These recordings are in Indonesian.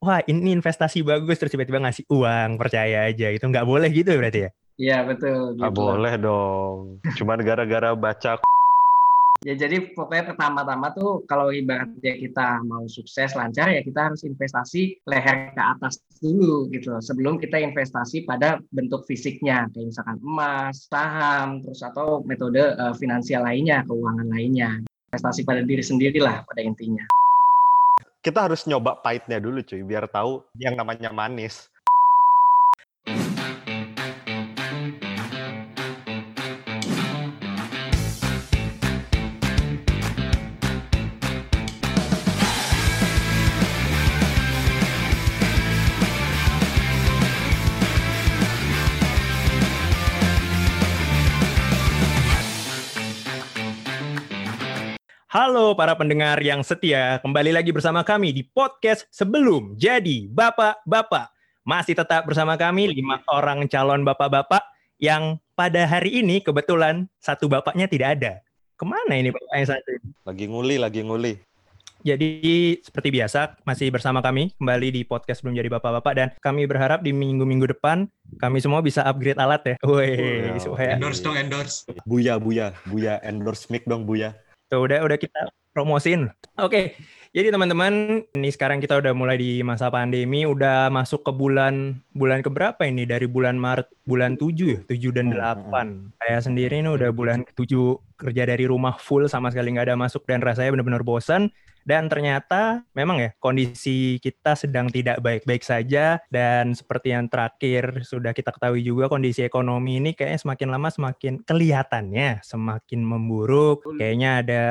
wah ini investasi bagus terus tiba-tiba ngasih uang percaya aja itu nggak boleh gitu berarti ya Iya betul. Nggak gitu. boleh dong. Cuman gara-gara baca Ya jadi pokoknya pertama-tama tuh kalau ibaratnya kita mau sukses lancar ya kita harus investasi leher ke atas dulu gitu sebelum kita investasi pada bentuk fisiknya kayak misalkan emas, saham, terus atau metode eh, finansial lainnya, keuangan lainnya. Investasi pada diri sendiri lah pada intinya. Kita harus nyoba pahitnya dulu cuy biar tahu yang namanya manis. Halo para pendengar yang setia, kembali lagi bersama kami di podcast sebelum jadi bapak-bapak. Masih tetap bersama kami lima orang calon bapak-bapak yang pada hari ini kebetulan satu bapaknya tidak ada. Ke mana ini bapak yang satu? ini? Lagi nguli, lagi nguli. Jadi seperti biasa masih bersama kami kembali di podcast sebelum jadi bapak-bapak dan kami berharap di minggu-minggu depan kami semua bisa upgrade alat ya. Woi, Wow. supaya Endorse dong, endorse. Buya, buya, buya endorse mic dong buya. Tuh, udah udah kita promosin. Oke. Jadi teman-teman, ini sekarang kita udah mulai di masa pandemi, udah masuk ke bulan bulan keberapa ini? Dari bulan Maret, bulan 7 ya, 7 dan Hmm, 8. Saya sendiri ini udah bulan ke-7 kerja dari rumah full sama sekali nggak ada masuk dan rasanya benar-benar bosan. Dan ternyata memang ya kondisi kita sedang tidak baik-baik saja dan seperti yang terakhir sudah kita ketahui juga kondisi ekonomi ini kayaknya semakin lama semakin kelihatannya semakin memburuk. Kayaknya ada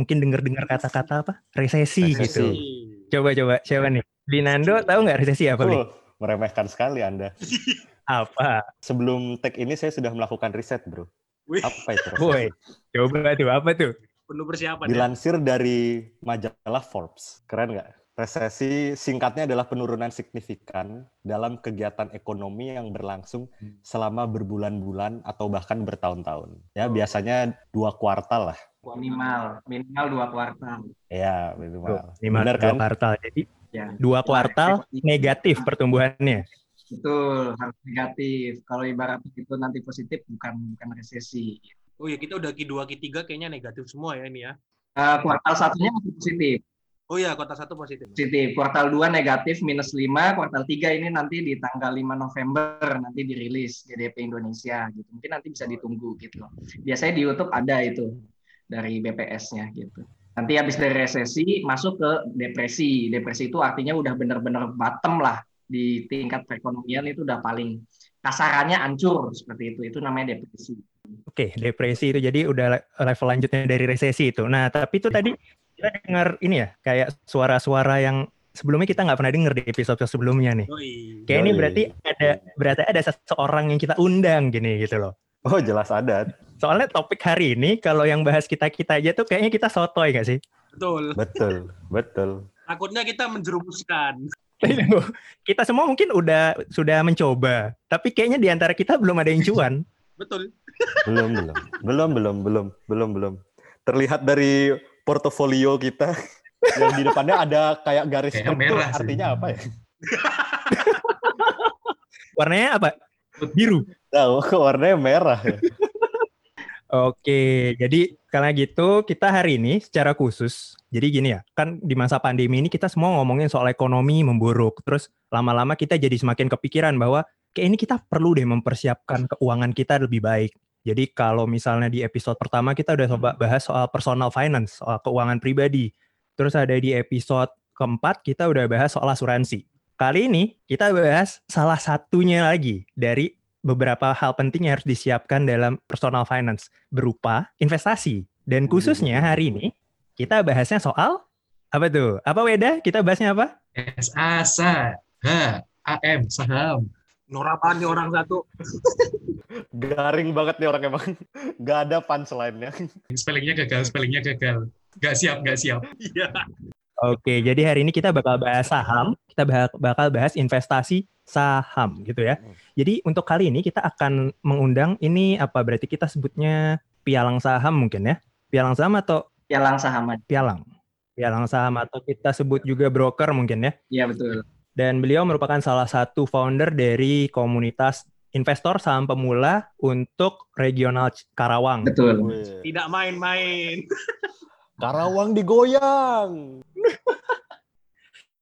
mungkin dengar-dengar kata-kata apa? Resesi, Resesi. gitu. Coba-coba siapa nih? Dinando tahu nggak resesi apa nih? Oh, meremehkan sekali Anda. Apa? Sebelum tag ini saya sudah melakukan riset, Bro. Wih, Apa itu? resesi? Coba tuh apa tuh? Penuh persiapan ya. Dilansir dari majalah Forbes. Keren nggak? Resesi singkatnya adalah penurunan signifikan dalam kegiatan ekonomi yang berlangsung selama berbulan-bulan atau bahkan bertahun-tahun. Ya, biasanya dua kuartal lah. Minimal, minimal dua kuartal. Ya, minimal. Benar dua kan? kuartal. Jadi Ya. dua kuartal negatif pertumbuhannya. Betul, harus negatif. Kalau ibaratnya itu nanti positif bukan bukan resesi. Oh ya, kita udah Q2, Q3 kayaknya negatif semua ya ini ya. Eh, kuartal satunya masih positif. Oh ya, kota satu positif. positif. Kuartal 2 negatif minus 5, kuartal 3 ini nanti di tanggal 5 November nanti dirilis GDP Indonesia gitu. Mungkin nanti bisa ditunggu gitu. Biasanya di YouTube ada itu dari BPS-nya gitu. Nanti habis dari resesi masuk ke depresi. Depresi itu artinya udah benar-benar bottom lah di tingkat perekonomian itu udah paling kasarannya hancur seperti itu. Itu namanya depresi. Oke, depresi itu jadi udah le- level lanjutnya dari resesi itu. Nah, tapi itu tadi kita dengar ini ya, kayak suara-suara yang sebelumnya kita nggak pernah dengar di episode sebelumnya nih. Kayak ini berarti ada berarti ada seseorang yang kita undang gini gitu loh. Oh, jelas ada. Soalnya topik hari ini kalau yang bahas kita-kita aja tuh kayaknya kita sotoy gak sih? Betul. Betul, betul. Takutnya kita menjerumuskan. kita semua mungkin udah sudah mencoba, tapi kayaknya di antara kita belum ada yang cuan. Betul. Belum, belum. Belum, belum, belum, belum, belum. Terlihat dari portofolio kita yang di depannya ada kayak garis kripto, merah sih. artinya apa ya? Warnanya apa? Biru. Tahu, warnanya merah. ya. Oke, jadi karena gitu kita hari ini secara khusus, jadi gini ya, kan di masa pandemi ini kita semua ngomongin soal ekonomi memburuk, terus lama-lama kita jadi semakin kepikiran bahwa kayak ini kita perlu deh mempersiapkan keuangan kita lebih baik. Jadi kalau misalnya di episode pertama kita udah coba bahas soal personal finance, soal keuangan pribadi. Terus ada di episode keempat kita udah bahas soal asuransi. Kali ini kita bahas salah satunya lagi dari beberapa hal penting yang harus disiapkan dalam personal finance berupa investasi. Dan khususnya hari ini kita bahasnya soal apa tuh? Apa Weda? Kita bahasnya apa? SA, SA, H, AM, saham. Norapan nih orang satu. Garing banget nih orang emang. Gak ada punchline-nya. Spellingnya gagal, spellingnya gagal. Gak siap, gak siap. Iya. Oke, jadi hari ini kita bakal bahas saham, kita bakal bahas investasi saham gitu ya. Hmm. Jadi untuk kali ini kita akan mengundang ini apa berarti kita sebutnya pialang saham mungkin ya? Pialang saham atau Pialang saham pialang? Pialang saham atau kita sebut juga broker mungkin ya? Iya betul. dan beliau merupakan salah satu founder dari komunitas investor saham pemula untuk regional Karawang. Betul. Tidak main-main. Karawang digoyang.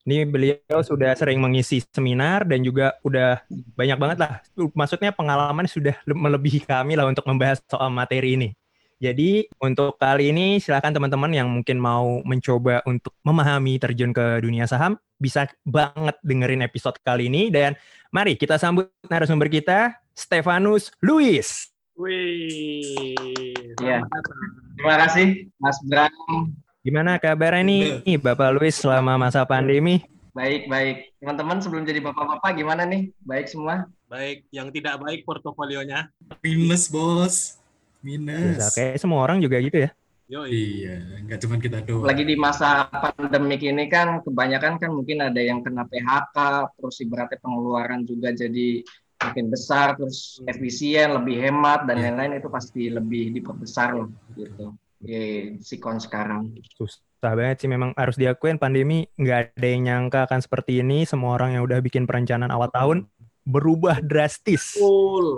Ini beliau sudah sering mengisi seminar dan juga udah banyak banget lah. Maksudnya pengalaman sudah le- melebihi kami lah untuk membahas soal materi ini. Jadi untuk kali ini silakan teman-teman yang mungkin mau mencoba untuk memahami terjun ke dunia saham bisa banget dengerin episode kali ini dan mari kita sambut narasumber kita Stefanus Luis. Wih. Iya. datang. Terima kasih Mas Bram. Gimana kabarnya nih Bapak Luis selama masa pandemi? Baik, baik. Teman-teman sebelum jadi bapak-bapak gimana nih? Baik semua? Baik, yang tidak baik portofolionya. Minus, bos. Bisa, Minus. kayak semua orang juga gitu ya. Yoi. Iya, nggak cuma kita doang. Lagi di masa pandemik ini kan kebanyakan kan mungkin ada yang kena PHK, terus ibaratnya pengeluaran juga jadi makin besar, terus efisien, lebih hemat dan Iya. lain-lain itu pasti lebih diperbesar loh gitu. Di sikon sekarang. Susah banget sih memang harus diakuin pandemi nggak ada yang nyangka akan seperti ini. Semua orang yang udah bikin perencanaan awal tahun berubah drastis.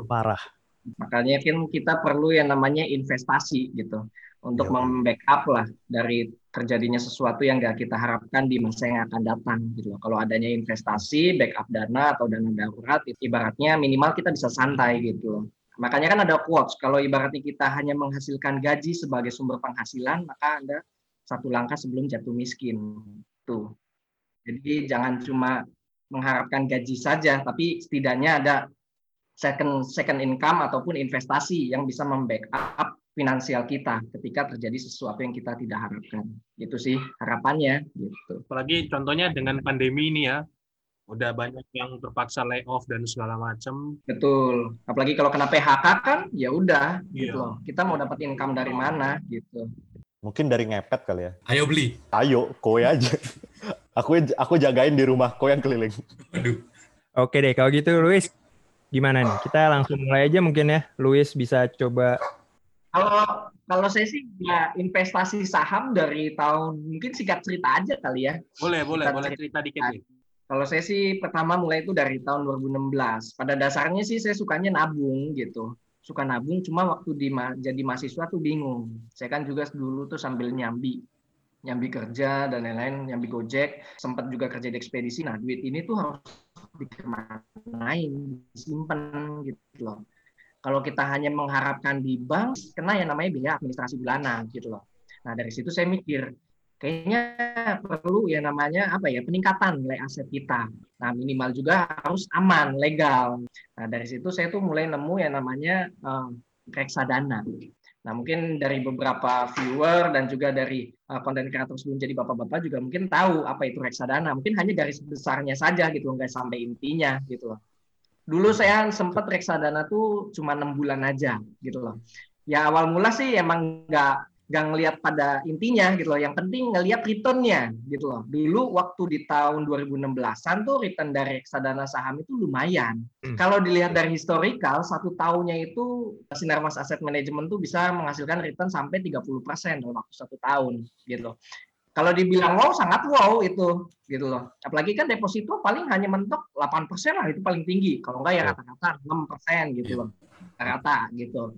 Parah. Makanya kan kita perlu yang namanya investasi gitu untuk Iya. membackup lah dari terjadinya sesuatu yang nggak kita harapkan di masa yang akan datang gitu loh. Kalau adanya investasi, backup dana atau dana darurat, ibaratnya minimal kita bisa santai gitu loh. Makanya kan ada quotes, kalau ibaratnya kita hanya menghasilkan gaji sebagai sumber penghasilan, maka Anda satu langkah sebelum jatuh miskin. Tuh. Jadi jangan cuma mengharapkan gaji saja, tapi setidaknya ada second second income ataupun investasi yang bisa membackup finansial kita ketika terjadi sesuatu yang kita tidak harapkan. Itu sih harapannya gitu. Apalagi contohnya dengan pandemi ini ya. Udah banyak yang terpaksa layoff dan segala macam. Betul. Apalagi kalau kena PHK kan ya udah Iya. gitu loh. Kita mau dapat income dari mana gitu. Mungkin dari ngepet kali ya. Ayo beli. Ayo, kowe aja. aku aku jagain di rumah, kowe yang keliling. Aduh. Oke deh, kalau gitu Luis, gimana nih? Kita langsung mulai aja mungkin ya. Luis bisa coba Kalau kalau saya sih ya investasi saham dari tahun mungkin singkat cerita aja kali ya. Boleh, boleh, Kita boleh cerita. cerita dikit nih. Kalau saya sih pertama mulai itu dari tahun 2016. Pada dasarnya sih saya sukanya nabung gitu. Suka nabung cuma waktu di ma- jadi mahasiswa tuh bingung. Saya kan juga dulu tuh sambil nyambi. Nyambi kerja dan lain-lain, nyambi Gojek, sempat juga kerja di ekspedisi. Nah, duit ini tuh harus dikemanain, disimpan gitu loh. Kalau kita hanya mengharapkan di bank, kena yang namanya biaya administrasi bulanan gitu loh. Nah, dari situ saya mikir, kayaknya perlu yang namanya apa ya peningkatan nilai aset kita. Nah minimal juga harus aman, legal. Nah dari situ saya tuh mulai nemu yang namanya eh, reksadana. Nah mungkin dari beberapa viewer dan juga dari eh, konten kreator sebelum jadi bapak-bapak juga mungkin tahu apa itu reksadana. Mungkin hanya garis besarnya saja gitu, nggak sampai intinya gitu loh. Dulu saya sempat reksadana tuh cuma enam bulan aja gitu loh. Ya awal mula sih emang nggak nggak ngelihat pada intinya gitu loh. Yang penting ngelihat returnnya gitu loh. Dulu waktu di tahun 2016-an tuh return dari reksadana saham itu lumayan. Hmm. Kalau dilihat dari historical, satu tahunnya itu Sinarmas Asset Management tuh bisa menghasilkan return sampai 30% dalam waktu satu tahun gitu loh. Kalau dibilang wow, sangat wow itu gitu loh. Apalagi kan deposito paling hanya mentok 8% lah itu paling tinggi. Kalau enggak ya rata-rata 6% gitu loh. Rata gitu.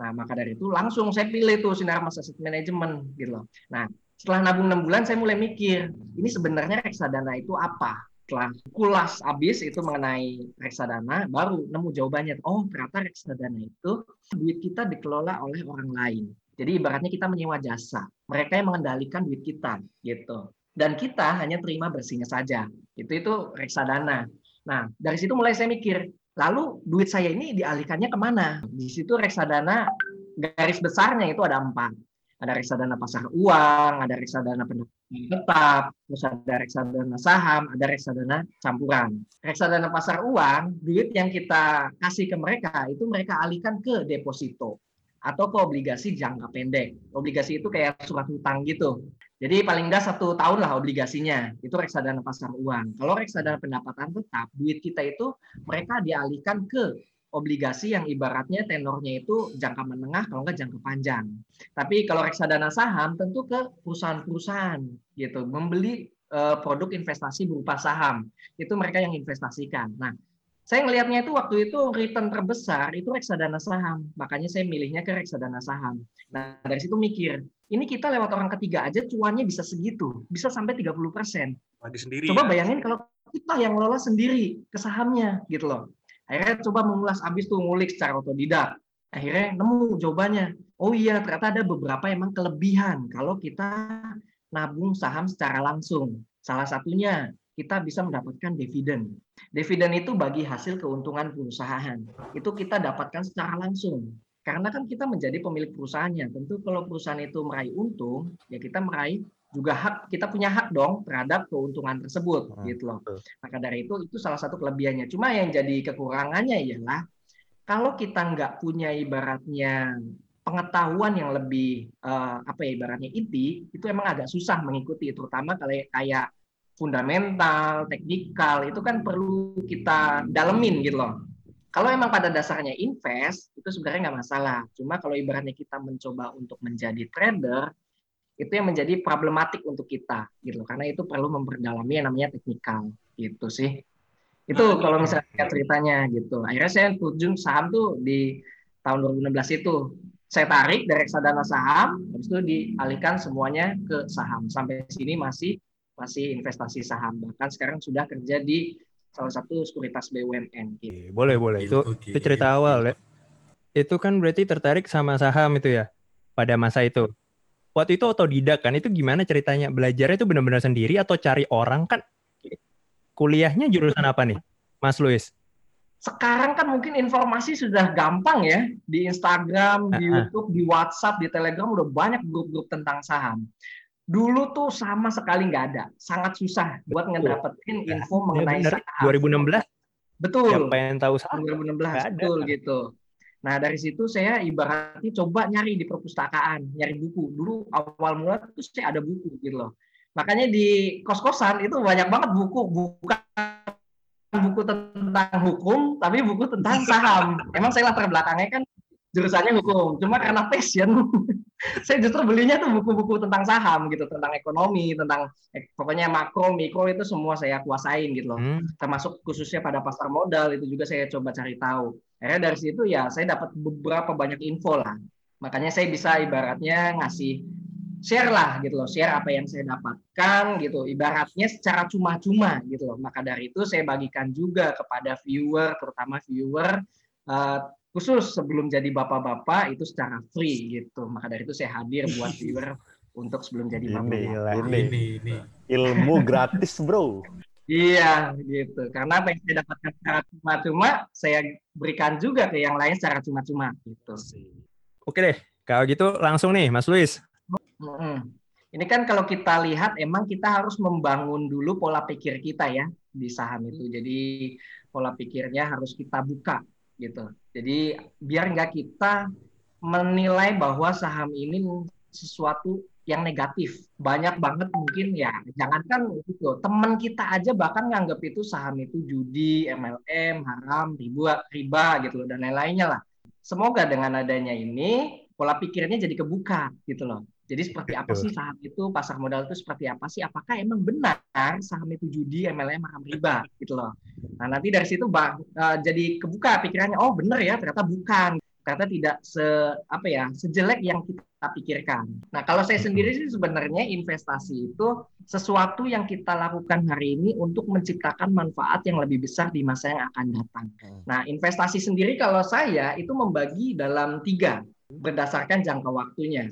Nah, maka dari itu langsung saya pilih tuh Sinar Mas Asset Management gitu loh. Nah, setelah nabung 6 bulan saya mulai mikir, ini sebenarnya reksadana itu apa? Setelah kulas habis itu mengenai reksadana, baru nemu jawabannya. Oh, ternyata reksadana itu duit kita dikelola oleh orang lain. Jadi ibaratnya kita menyewa jasa. Mereka yang mengendalikan duit kita gitu. Dan kita hanya terima bersihnya saja. Itu itu reksadana. Nah, dari situ mulai saya mikir, lalu duit saya ini dialihkannya ke mana? Di situ reksadana garis besarnya itu ada empat. Ada reksadana pasar uang, ada reksadana pendapatan tetap, terus ada reksadana saham, ada reksadana campuran. Reksadana pasar uang, duit yang kita kasih ke mereka itu mereka alihkan ke deposito atau ke obligasi jangka pendek. Obligasi itu kayak surat hutang gitu. Jadi paling enggak satu tahun lah obligasinya. Itu reksadana pasar uang. Kalau reksadana pendapatan tetap, duit kita itu mereka dialihkan ke obligasi yang ibaratnya tenornya itu jangka menengah kalau enggak jangka panjang. Tapi kalau reksadana saham tentu ke perusahaan-perusahaan gitu, membeli eh, produk investasi berupa saham. Itu mereka yang investasikan. Nah, saya ngelihatnya itu waktu itu return terbesar itu reksadana saham. Makanya saya milihnya ke reksadana saham. Nah, dari situ mikir, ini kita lewat orang ketiga aja cuannya bisa segitu, bisa sampai 30%. Bagi sendiri. Coba ya. bayangin kalau kita yang ngelola sendiri ke sahamnya gitu loh. Akhirnya coba mengulas abis tuh ngulik secara otodidak. Akhirnya nemu jawabannya. Oh iya, ternyata ada beberapa emang kelebihan kalau kita nabung saham secara langsung. Salah satunya kita bisa mendapatkan dividen. Dividen itu bagi hasil keuntungan perusahaan. Itu kita dapatkan secara langsung. Karena kan kita menjadi pemilik perusahaannya. Tentu kalau perusahaan itu meraih untung, ya kita meraih juga hak kita punya hak dong terhadap keuntungan tersebut Hmm, gitu loh. Maka dari itu itu salah satu kelebihannya. Cuma yang jadi kekurangannya ialah kalau kita nggak punya ibaratnya pengetahuan yang lebih eh, apa ya ibaratnya inti, itu emang agak susah mengikuti terutama kalau kayak fundamental, teknikal itu kan perlu kita dalemin gitu loh. Kalau emang pada dasarnya invest itu sebenarnya nggak masalah. Cuma kalau ibaratnya kita mencoba untuk menjadi trader itu yang menjadi problematik untuk kita gitu loh. Karena itu perlu memperdalami yang namanya teknikal gitu sih. Itu Nah, kalau iya. misalnya ceritanya gitu. Akhirnya saya terjun saham tuh di tahun 2016 itu. Saya tarik dari reksadana saham, habis itu dialihkan semuanya ke saham. Sampai sini masih masih investasi saham. Bahkan sekarang sudah kerja di salah satu sekuritas BUMN. Gitu. Boleh, boleh. Itu Oke, itu cerita oke. awal ya. Itu kan berarti tertarik sama saham itu ya pada masa itu. Waktu itu otodidak kan? Itu gimana ceritanya? Belajarnya itu benar-benar sendiri atau cari orang kan? Kuliahnya jurusan apa nih, Mas Luis? Sekarang kan mungkin informasi sudah gampang ya di Instagram, di. YouTube, di WhatsApp, di Telegram udah banyak grup-grup tentang saham. Dulu tuh sama sekali nggak ada, sangat susah buat ngedapetin info Ya mengenai bener, saham. 2016 Betul. siapa yang tahu saham? 2016 Nggak ada. betul gitu. Nah dari situ saya ibaratnya coba nyari di perpustakaan, nyari buku. Dulu awal mula tuh saya ada buku gitu loh. Makanya di kos-kosan itu banyak banget buku, bukan buku tentang hukum, tapi buku tentang saham. Emang saya latar belakangnya kan jurusannya hukum, cuma karena passion, saya justru belinya tuh buku-buku tentang saham gitu, tentang ekonomi, tentang eh, pokoknya makro, mikro itu semua saya kuasain gitu loh Hmm, termasuk khususnya pada pasar modal itu juga saya coba cari tahu. Akhirnya dari situ ya saya dapat beberapa banyak info lah. Makanya saya bisa ibaratnya ngasih share lah gitu loh, share apa yang saya dapatkan gitu. Ibaratnya secara cuma-cuma gitu loh. Maka dari itu saya bagikan juga kepada viewer, terutama viewer eh, khusus sebelum jadi bapak-bapak itu secara free gitu. Maka dari itu saya hadir buat viewer untuk sebelum jadi Ini, bapak-bapak. Ini Ini, ini. ilmu gratis, bro. Iya, gitu. Karena apa yang saya dapatkan secara cuma-cuma, saya berikan juga ke yang lain secara cuma-cuma. Gitu. Oke deh, kalau gitu langsung nih, Mas Luis. Mm-mm. Ini kan kalau kita lihat, emang kita harus membangun dulu pola pikir kita ya di saham itu. Jadi pola pikirnya harus kita buka, gitu. Jadi biar nggak kita menilai bahwa saham ini sesuatu yang negatif. Banyak banget mungkin ya, jangankan itu, teman kita aja bahkan nganggap itu saham itu judi, MLM, haram, riba, riba gitu loh, dan lain-lainnya lah. Semoga dengan adanya ini, pola pikirnya jadi kebuka gitu loh. Jadi seperti apa sih saham itu, pasar modal itu seperti apa sih? Apakah emang benar saham itu judi, MLM, haram, riba gitu loh. Nah nanti dari situ bang, eh, jadi kebuka pikirannya, oh benar ya, ternyata bukan ternyata tidak se apa ya sejelek yang kita pikirkan. Nah kalau saya sendiri sih sebenarnya investasi itu sesuatu yang kita lakukan hari ini untuk menciptakan manfaat yang lebih besar di masa yang akan datang. Hmm. Nah investasi sendiri kalau saya itu membagi dalam tiga berdasarkan jangka waktunya.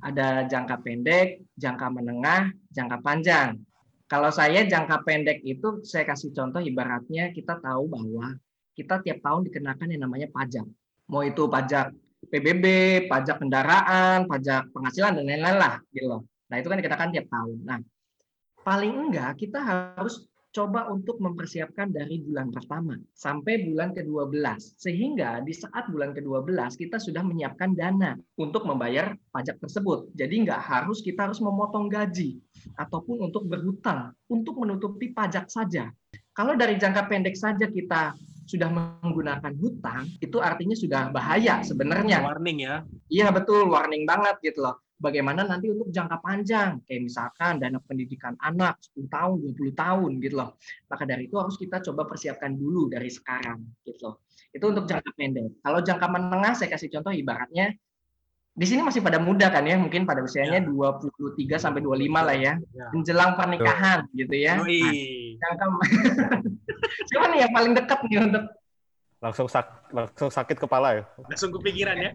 Ada jangka pendek, jangka menengah, jangka panjang. Kalau saya jangka pendek itu saya kasih contoh ibaratnya kita tahu bahwa kita tiap tahun dikenakan yang namanya pajak mau itu pajak PBB, pajak kendaraan, pajak penghasilan dan lain-lain lah gitu loh. Nah, itu kan dikenakan tiap tahun. Nah, paling enggak kita harus coba untuk mempersiapkan dari bulan pertama sampai bulan ke-12 sehingga di saat bulan ke-12 kita sudah menyiapkan dana untuk membayar pajak tersebut. Jadi enggak harus kita harus memotong gaji ataupun untuk berhutang untuk menutupi pajak saja. Kalau dari jangka pendek saja kita sudah menggunakan hutang, itu artinya sudah bahaya sebenarnya. Warning ya. Iya betul, warning banget gitu loh. Bagaimana nanti untuk jangka panjang, kayak misalkan dana pendidikan anak 10 tahun, 20 tahun gitu loh. Maka dari itu harus kita coba persiapkan dulu dari sekarang gitu loh. Itu untuk jangka pendek. Kalau jangka menengah saya kasih contoh ibaratnya di sini masih pada muda kan ya, mungkin pada usianya 23 sampai 25 lah ya, Ya. menjelang pernikahan gitu ya. Nah, jangka siapa nih yang paling dekat nih untuk Langsung sak langsung sakit kepala ya. Langsung kepikiran ya.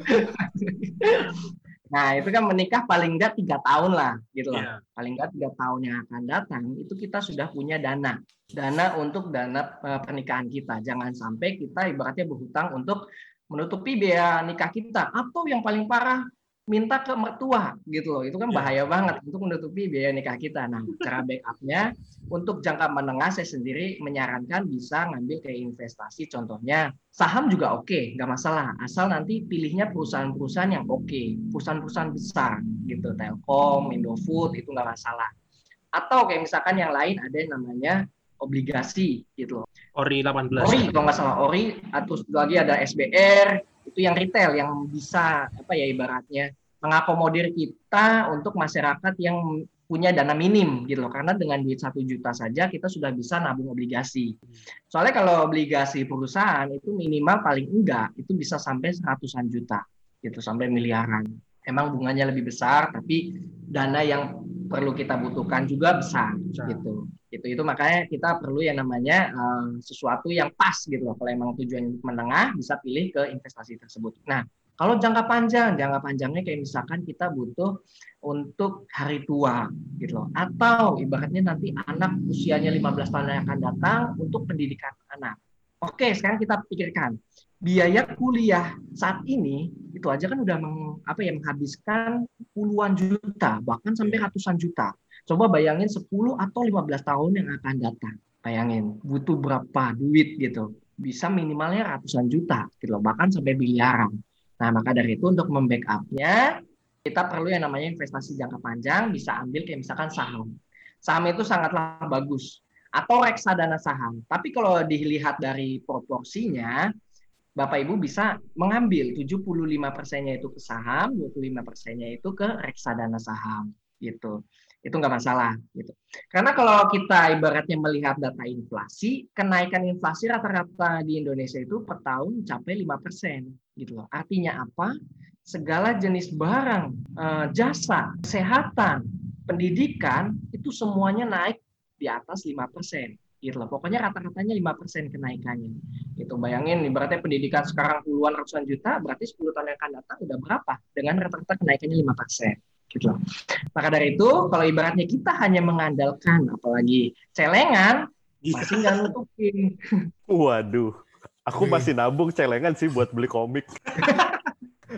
Nah, itu kan menikah paling enggak tiga tahun lah, gitu lah. Iya. Paling enggak tiga tahun yang akan datang, itu kita sudah punya dana. Dana untuk dana eh, pernikahan kita. Jangan sampai kita ibaratnya berhutang untuk menutupi biaya nikah kita. Atau yang paling parah, minta ke mertua, gitu loh. Itu kan Iya. bahaya banget untuk menutupi biaya nikah kita. Nah, cara backupnya, untuk jangka menengah saya sendiri menyarankan bisa ngambil kayak investasi. Contohnya, saham juga oke, nggak masalah. Asal nanti pilihnya perusahaan-perusahaan yang oke, perusahaan-perusahaan besar gitu, Telkom, Indofood itu nggak masalah. Atau kayak misalkan yang lain ada yang namanya obligasi gitu loh. Ori 18. Ori kalau nggak salah Ori, atau lagi ada SBR, itu yang retail yang bisa apa ya ibaratnya mengakomodir kita untuk masyarakat yang punya dana minim gitu loh. Karena dengan duit satu juta saja kita sudah bisa nabung obligasi. Soalnya kalau obligasi perusahaan itu minimal paling enggak itu bisa sampai seratusan juta gitu sampai miliaran. Emang bunganya lebih besar tapi dana yang perlu kita butuhkan juga besar Besar. gitu. Itu itu makanya kita perlu yang namanya eh, sesuatu yang pas gitu loh. Kalau emang tujuan menengah bisa pilih ke investasi tersebut. Nah kalau jangka panjang, jangka panjangnya kayak misalkan kita butuh untuk hari tua gitu loh. Atau ibaratnya nanti anak usianya 15 tahun yang akan datang untuk pendidikan anak. Oke, sekarang kita pikirkan biaya kuliah saat ini itu aja kan udah meng, apa ya menghabiskan puluhan juta, bahkan sampai ratusan juta. Coba bayangin 10 atau 15 tahun yang akan datang. Bayangin, butuh berapa duit gitu. Bisa minimalnya ratusan juta gitu loh, bahkan sampai miliaran. Nah, maka dari itu untuk membackupnya kita perlu yang namanya investasi jangka panjang, bisa ambil kayak misalkan saham. Saham itu sangatlah bagus. Atau reksadana saham. Tapi kalau dilihat dari proporsinya, Bapak Ibu bisa mengambil 75 persennya itu ke saham, 25 persennya itu ke reksadana saham. Gitu. Itu nggak masalah. Gitu. Karena kalau kita ibaratnya melihat data inflasi, kenaikan inflasi rata-rata di Indonesia itu per tahun mencapai 5 persen gitu loh. Artinya apa? Segala jenis barang, eh, jasa, kesehatan, pendidikan itu semuanya naik di atas 5%. Gitu loh. Pokoknya rata-ratanya 5% kenaikannya. Itu bayangin ibaratnya pendidikan sekarang puluhan ratusan juta, berarti 10 tahun yang akan datang udah berapa? Dengan rata-rata kenaikannya 5%. Gitu loh. Maka dari itu, kalau ibaratnya kita hanya mengandalkan apalagi celengan, masih nggak nutupin. Waduh. Aku Wih. masih nabung celengan sih buat beli komik.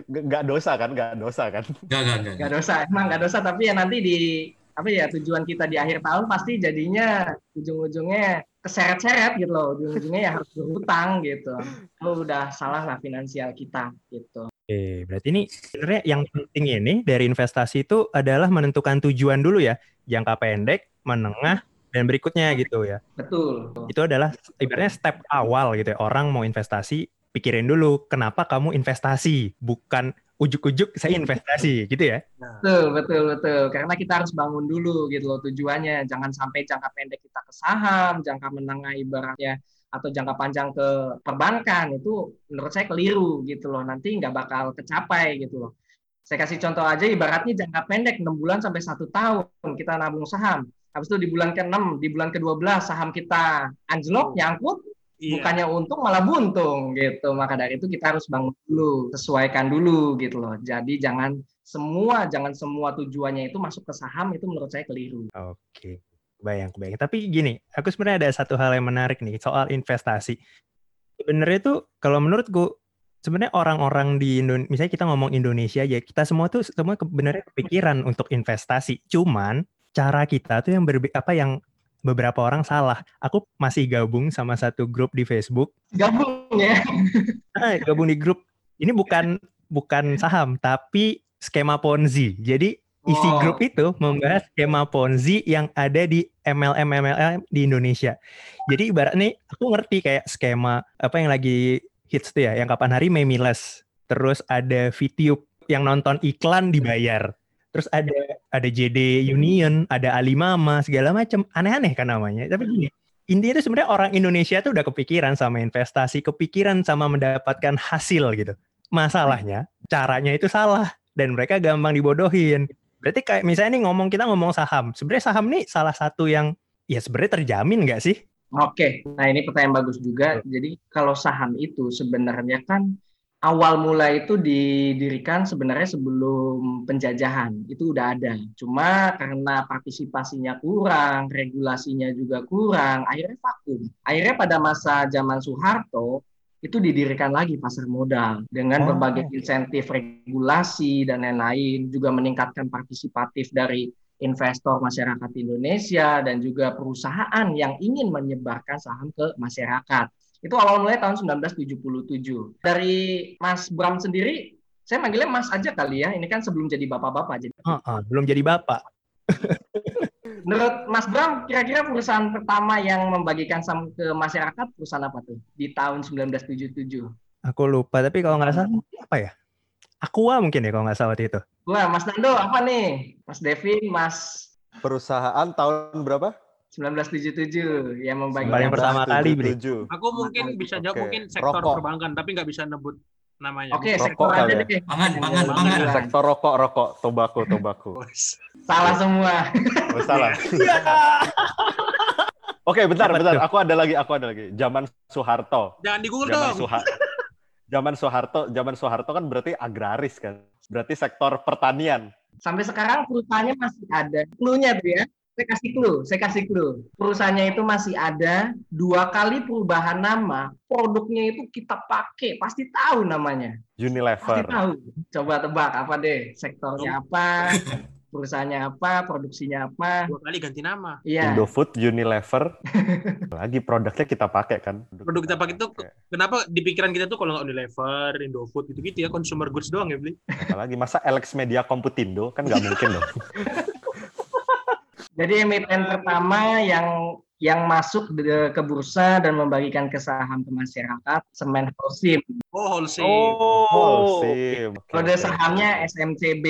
Nggak nggak dosa kan? Nggak dosa kan? Enggak, enggak, enggak. nggak dosa emang nggak dosa tapi ya nanti di apa ya tujuan kita di akhir tahun pasti jadinya ujung-ujungnya keseret-seret gitu loh ujung-ujungnya ya harus berhutang gitu lo udah salah lah finansial kita gitu Oke, berarti ini sebenarnya yang penting ini dari investasi itu adalah menentukan tujuan dulu ya, jangka pendek, menengah, dan berikutnya gitu ya. betul Itu adalah ibaratnya step awal gitu ya. Orang mau investasi, pikirin dulu kenapa kamu investasi, bukan ujuk-ujuk saya investasi gitu ya. betul betul betul karena kita harus bangun dulu gitu loh tujuannya jangan sampai jangka pendek kita ke saham jangka menengah ibaratnya atau jangka panjang ke perbankan itu menurut saya keliru gitu loh. Nanti nggak bakal kecapai gitu loh. Saya kasih contoh aja ibaratnya jangka pendek 6 bulan sampai satu tahun kita nabung saham. Habis itu di bulan ke-6 di bulan ke-12 saham kita anjlok nyangkut Iya. bukannya untung malah buntung gitu. Maka dari itu kita harus bangun dulu sesuaikan dulu gitu loh. Jadi jangan semua jangan semua tujuannya itu masuk ke saham itu menurut saya keliru. Oke, bayang, bayang. Tapi gini, aku sebenarnya ada satu hal yang menarik nih soal investasi. Sebenarnya tuh kalau menurutku sebenarnya orang-orang di Indonesia, misalnya kita ngomong Indonesia aja, kita semua tuh semua sebenarnya kepikiran untuk investasi. Cuman cara kita tuh yang berbe apa yang beberapa orang salah. Aku masih gabung sama satu grup di Facebook. gabung ya Ah, gabung di grup. Ini bukan bukan saham, tapi skema Ponzi. Jadi isi Wow. grup itu membahas skema Ponzi yang ada di MLM MLM di Indonesia. Jadi ibarat nih aku ngerti kayak skema apa yang lagi hits tuh ya, yang kapan hari Memiles. Terus ada VTube. yang nonton iklan dibayar. Terus ada ada JD Union, ada Alimama, segala macam. Aneh-aneh kan namanya. Tapi gini, intinya itu sebenarnya orang Indonesia tuh udah kepikiran sama investasi, kepikiran sama mendapatkan hasil gitu. Masalahnya caranya itu salah dan mereka gampang dibodohin. Berarti kayak misalnya nih ngomong kita ngomong saham. Sebenarnya saham nih salah satu yang ya sebenarnya terjamin nggak sih? Oke, nah ini pertanyaan bagus juga. Jadi kalau saham itu sebenarnya kan awal mula itu didirikan sebenarnya sebelum penjajahan itu udah ada. Cuma karena partisipasinya kurang, regulasinya juga kurang, akhirnya vakum. Akhirnya pada masa zaman Soeharto itu didirikan lagi pasar modal dengan Oh. berbagai insentif regulasi dan lain-lain, juga meningkatkan partisipatif dari investor masyarakat Indonesia dan juga perusahaan yang ingin menyebarkan saham ke masyarakat. Itu awal mulai tahun 1977. Dari Mas Bram sendiri, saya manggilnya Mas aja kali ya. Ini kan sebelum jadi bapak-bapak. Jadi Heeh, belum jadi bapak. menurut Mas Bram, kira-kira perusahaan pertama yang membagikan saham ke masyarakat perusahaan apa tuh di tahun 1977? Aku lupa, tapi kalau nggak salah apa ya? Aqua mungkin ya kalau nggak salah waktu itu. Wah, Mas Nando apa nih? Mas Devin, Mas Perusahaan tahun berapa? 1977 yang membagikan Paling pertama kali. 77. Aku mungkin bisa jawab Oke. mungkin sektor Rokok. perbankan, tapi nggak bisa nebut namanya. Oke, Rokok sektor kali aja ya? deh. Pangan, pangan, pangan. Sektor rokok, rokok, tobako, tobako. Salah semua. Oh, salah. Oke, bentar, Apa bentar. tuh? Aku ada lagi, aku ada lagi. Zaman Soeharto. Jangan di Google Zaman dong. Soeharto. Zaman Soeharto, zaman Soeharto kan berarti agraris kan. Berarti sektor pertanian. Sampai sekarang perusahaannya masih ada. Clue-nya tuh ya. Saya kasih clue, saya kasih clue. Perusahaannya itu masih ada. Dua kali perubahan nama, produknya itu kita pakai, pasti tahu namanya. Pasti Unilever. tahu. Coba tebak apa deh? Sektornya apa? Perusahaannya apa? Produksinya apa? Dua kali ganti nama. Iya. Indofood, Unilever. Lagi produknya kita pakai kan. Produk kita pakai itu kenapa di pikiran kita tuh kalau nggak Unilever, Indofood gitu-gitu ya consumer goods doang ya beli. Apalagi masa Alex Media Computindo kan nggak mungkin dong. Jadi emiten pertama yang yang masuk de- ke bursa dan membagikan ke saham ke masyarakat, Semen Holcim. Oh, wholesale. Oh, sim. Oke, Kode sahamnya SMCB.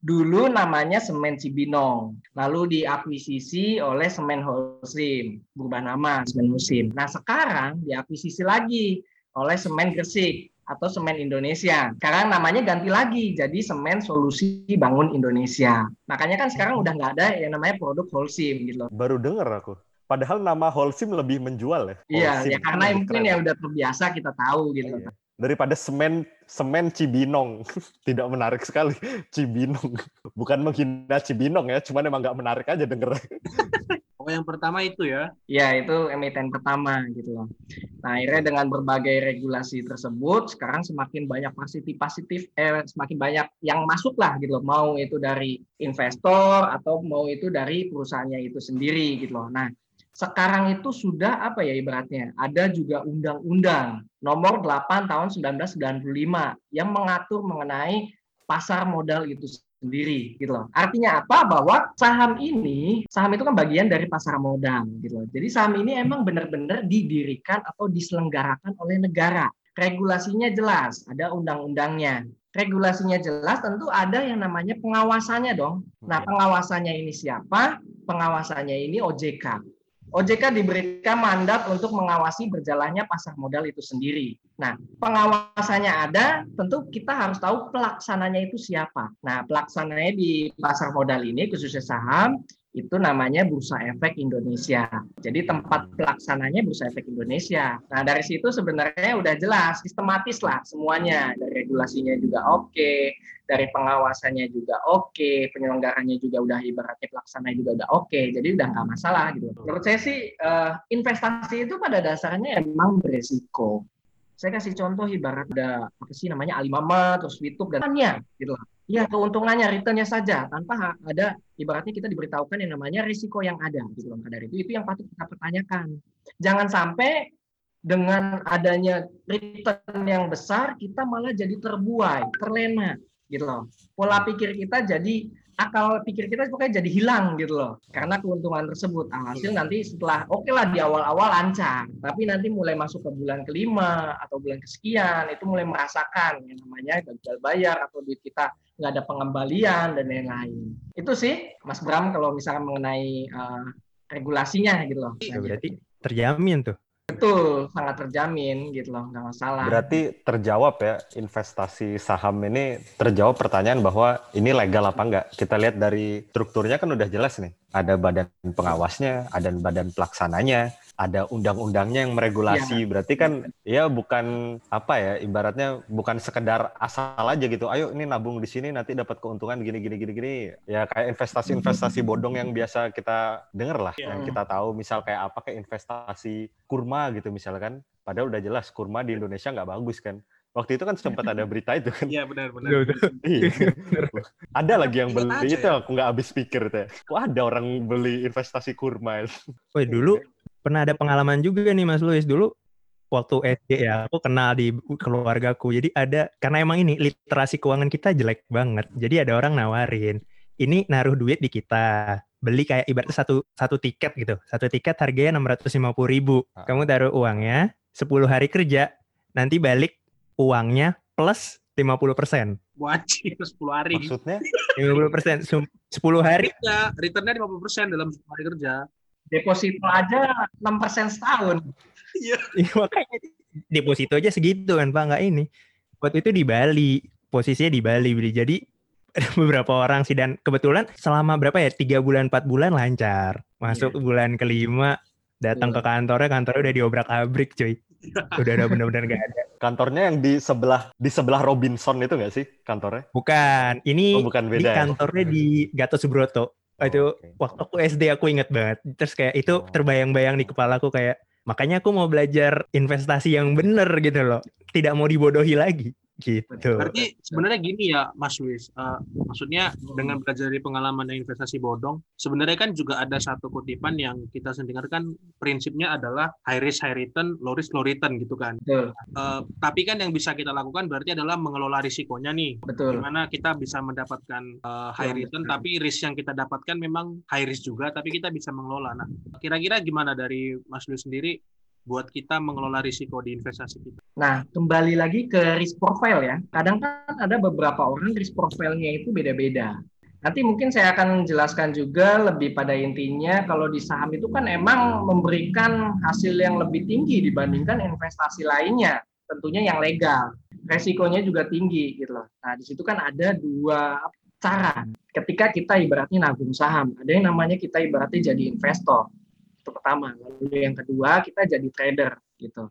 Dulu namanya Semen Cibinong. Lalu diakuisisi oleh Semen Holcim. Berubah nama Semen Holcim. Nah sekarang diakuisisi lagi oleh Semen Gresik atau Semen Indonesia. Sekarang namanya ganti lagi jadi Semen Solusi Bangun Indonesia. Makanya kan sekarang udah nggak ada yang namanya produk Holcim gitu loh. Baru denger aku. Padahal nama Holcim lebih menjual ya. Iya, ya karena lebih mungkin keren. ya udah terbiasa kita tahu gitu. Iya. Daripada semen semen Cibinong. Tidak menarik sekali. Cibinong. Bukan menghina Cibinong ya, cuman emang nggak menarik aja denger. Oh, yang pertama itu ya. Ya, itu emiten pertama gitu loh. Nah, akhirnya dengan berbagai regulasi tersebut, sekarang semakin banyak positif-positif, eh, semakin banyak yang masuk lah gitu loh. Mau itu dari investor atau mau itu dari perusahaannya itu sendiri gitu loh. Nah, sekarang itu sudah apa ya ibaratnya, ada juga undang-undang nomor 8 tahun 1995 yang mengatur mengenai pasar modal itu sendiri gitu loh. Artinya apa? Bahwa saham ini, saham itu kan bagian dari pasar modal gitu loh. Jadi saham ini emang benar-benar didirikan atau diselenggarakan oleh negara. Regulasinya jelas, ada undang-undangnya. Regulasinya jelas, tentu ada yang namanya pengawasannya dong. Nah, pengawasannya ini siapa? Pengawasannya ini OJK. OJK diberikan mandat untuk mengawasi berjalannya pasar modal itu sendiri. Nah, pengawasannya ada, tentu kita harus tahu pelaksananya itu siapa. Nah, pelaksananya di pasar modal ini, khususnya saham, itu namanya Bursa Efek Indonesia. Jadi tempat pelaksananya Bursa Efek Indonesia. Nah, dari situ sebenarnya udah jelas, sistematis lah semuanya. Dari regulasinya juga oke, dari pengawasannya juga oke, penyelenggaranya juga udah ibaratnya pelaksananya juga udah oke. Jadi udah nggak masalah gitu. Menurut saya sih eh, investasi itu pada dasarnya emang beresiko. Saya kasih contoh ibarat ada apa sih namanya Alimama, terus YouTube dan lainnya gitu loh. Iya, keuntungannya, returnnya saja tanpa ada ibaratnya kita diberitahukan yang namanya risiko yang ada gitu loh. Dari itu itu yang patut kita pertanyakan. Jangan sampai dengan adanya return yang besar kita malah jadi terbuai, terlena gitu loh. Pola pikir kita jadi akal pikir kita pokoknya jadi hilang gitu loh. Karena keuntungan tersebut. Alhasil nanti setelah oke lah di awal-awal lancar. Tapi nanti mulai masuk ke bulan kelima atau bulan kesekian itu mulai merasakan yang namanya gagal bayar atau duit kita nggak ada pengembalian dan lain-lain. Itu sih Mas Bram kalau misalnya mengenai uh, regulasinya gitu loh. Ya, berarti terjamin tuh Betul, sangat terjamin gitu loh, nggak masalah. Berarti terjawab ya investasi saham ini terjawab pertanyaan bahwa ini legal apa enggak. Kita lihat dari strukturnya kan udah jelas nih. Ada badan pengawasnya, ada badan pelaksananya, ada undang-undangnya yang meregulasi. Ya. Berarti kan ya bukan apa ya, ibaratnya bukan sekedar asal aja gitu. Ayo ini nabung di sini nanti dapat keuntungan gini gini gini gini. Ya kayak investasi-investasi bodong yang biasa kita dengar lah, ya. yang kita tahu misal kayak apa kayak investasi kurma gitu misalkan. Padahal udah jelas kurma di Indonesia nggak bagus kan. Waktu itu kan sempat ada berita itu kan. Iya benar benar. Iya. ada lagi yang beli itu ya? aku nggak habis pikir teh. Kok ada orang beli investasi kurma? Woi dulu pernah ada pengalaman juga nih Mas Luis dulu waktu SD ya aku kenal di keluargaku. Jadi ada karena emang ini literasi keuangan kita jelek banget. Jadi ada orang nawarin ini naruh duit di kita beli kayak ibaratnya satu satu tiket gitu. Satu tiket harganya enam ratus lima puluh ribu. Ah. Kamu taruh uangnya 10 hari kerja, nanti balik uangnya plus 50 persen. Wajib 10 hari. Maksudnya? 50 persen, 10 hari. Ya, returnnya 50 persen dalam 10 hari kerja. Deposito aja 6 persen setahun. Iya. iya. makanya deposito aja segitu kan Pak, nggak ini. Waktu itu di Bali, posisinya di Bali. Jadi ada beberapa orang sih dan kebetulan selama berapa ya tiga bulan empat bulan lancar masuk yeah. bulan kelima datang yeah. ke kantornya kantornya udah diobrak abrik cuy udah ada benar-benar gak ada. Kantornya yang di sebelah di sebelah Robinson itu gak sih kantornya? Bukan, ini oh, bukan beda, di ya? kantornya ya? di Gatot Subroto. Oh, itu okay. waktu aku SD aku inget banget. Terus kayak itu oh. terbayang-bayang di kepala aku kayak makanya aku mau belajar investasi yang bener gitu loh. Tidak mau dibodohi lagi. Gitu. Berarti sebenarnya gini ya, Mas Luis. Uh, maksudnya dengan belajar dari pengalaman dan investasi bodong, sebenarnya kan juga ada satu kutipan yang kita sering kan prinsipnya adalah high risk high return, low risk low return gitu kan. Betul. Uh, tapi kan yang bisa kita lakukan berarti adalah mengelola risikonya nih. Betul. Gimana kita bisa mendapatkan uh, high return, betul. tapi risk yang kita dapatkan memang high risk juga, tapi kita bisa mengelola. Nah, kira-kira gimana dari Mas Luis sendiri buat kita mengelola risiko di investasi kita. Nah, kembali lagi ke risk profile ya. Kadang kan ada beberapa orang risk profile-nya itu beda-beda. Nanti mungkin saya akan jelaskan juga lebih pada intinya kalau di saham itu kan emang memberikan hasil yang lebih tinggi dibandingkan investasi lainnya, tentunya yang legal. Resikonya juga tinggi gitu loh. Nah, di situ kan ada dua cara ketika kita ibaratnya nabung saham. Ada yang namanya kita ibaratnya jadi investor itu pertama. Lalu yang kedua kita jadi trader gitu.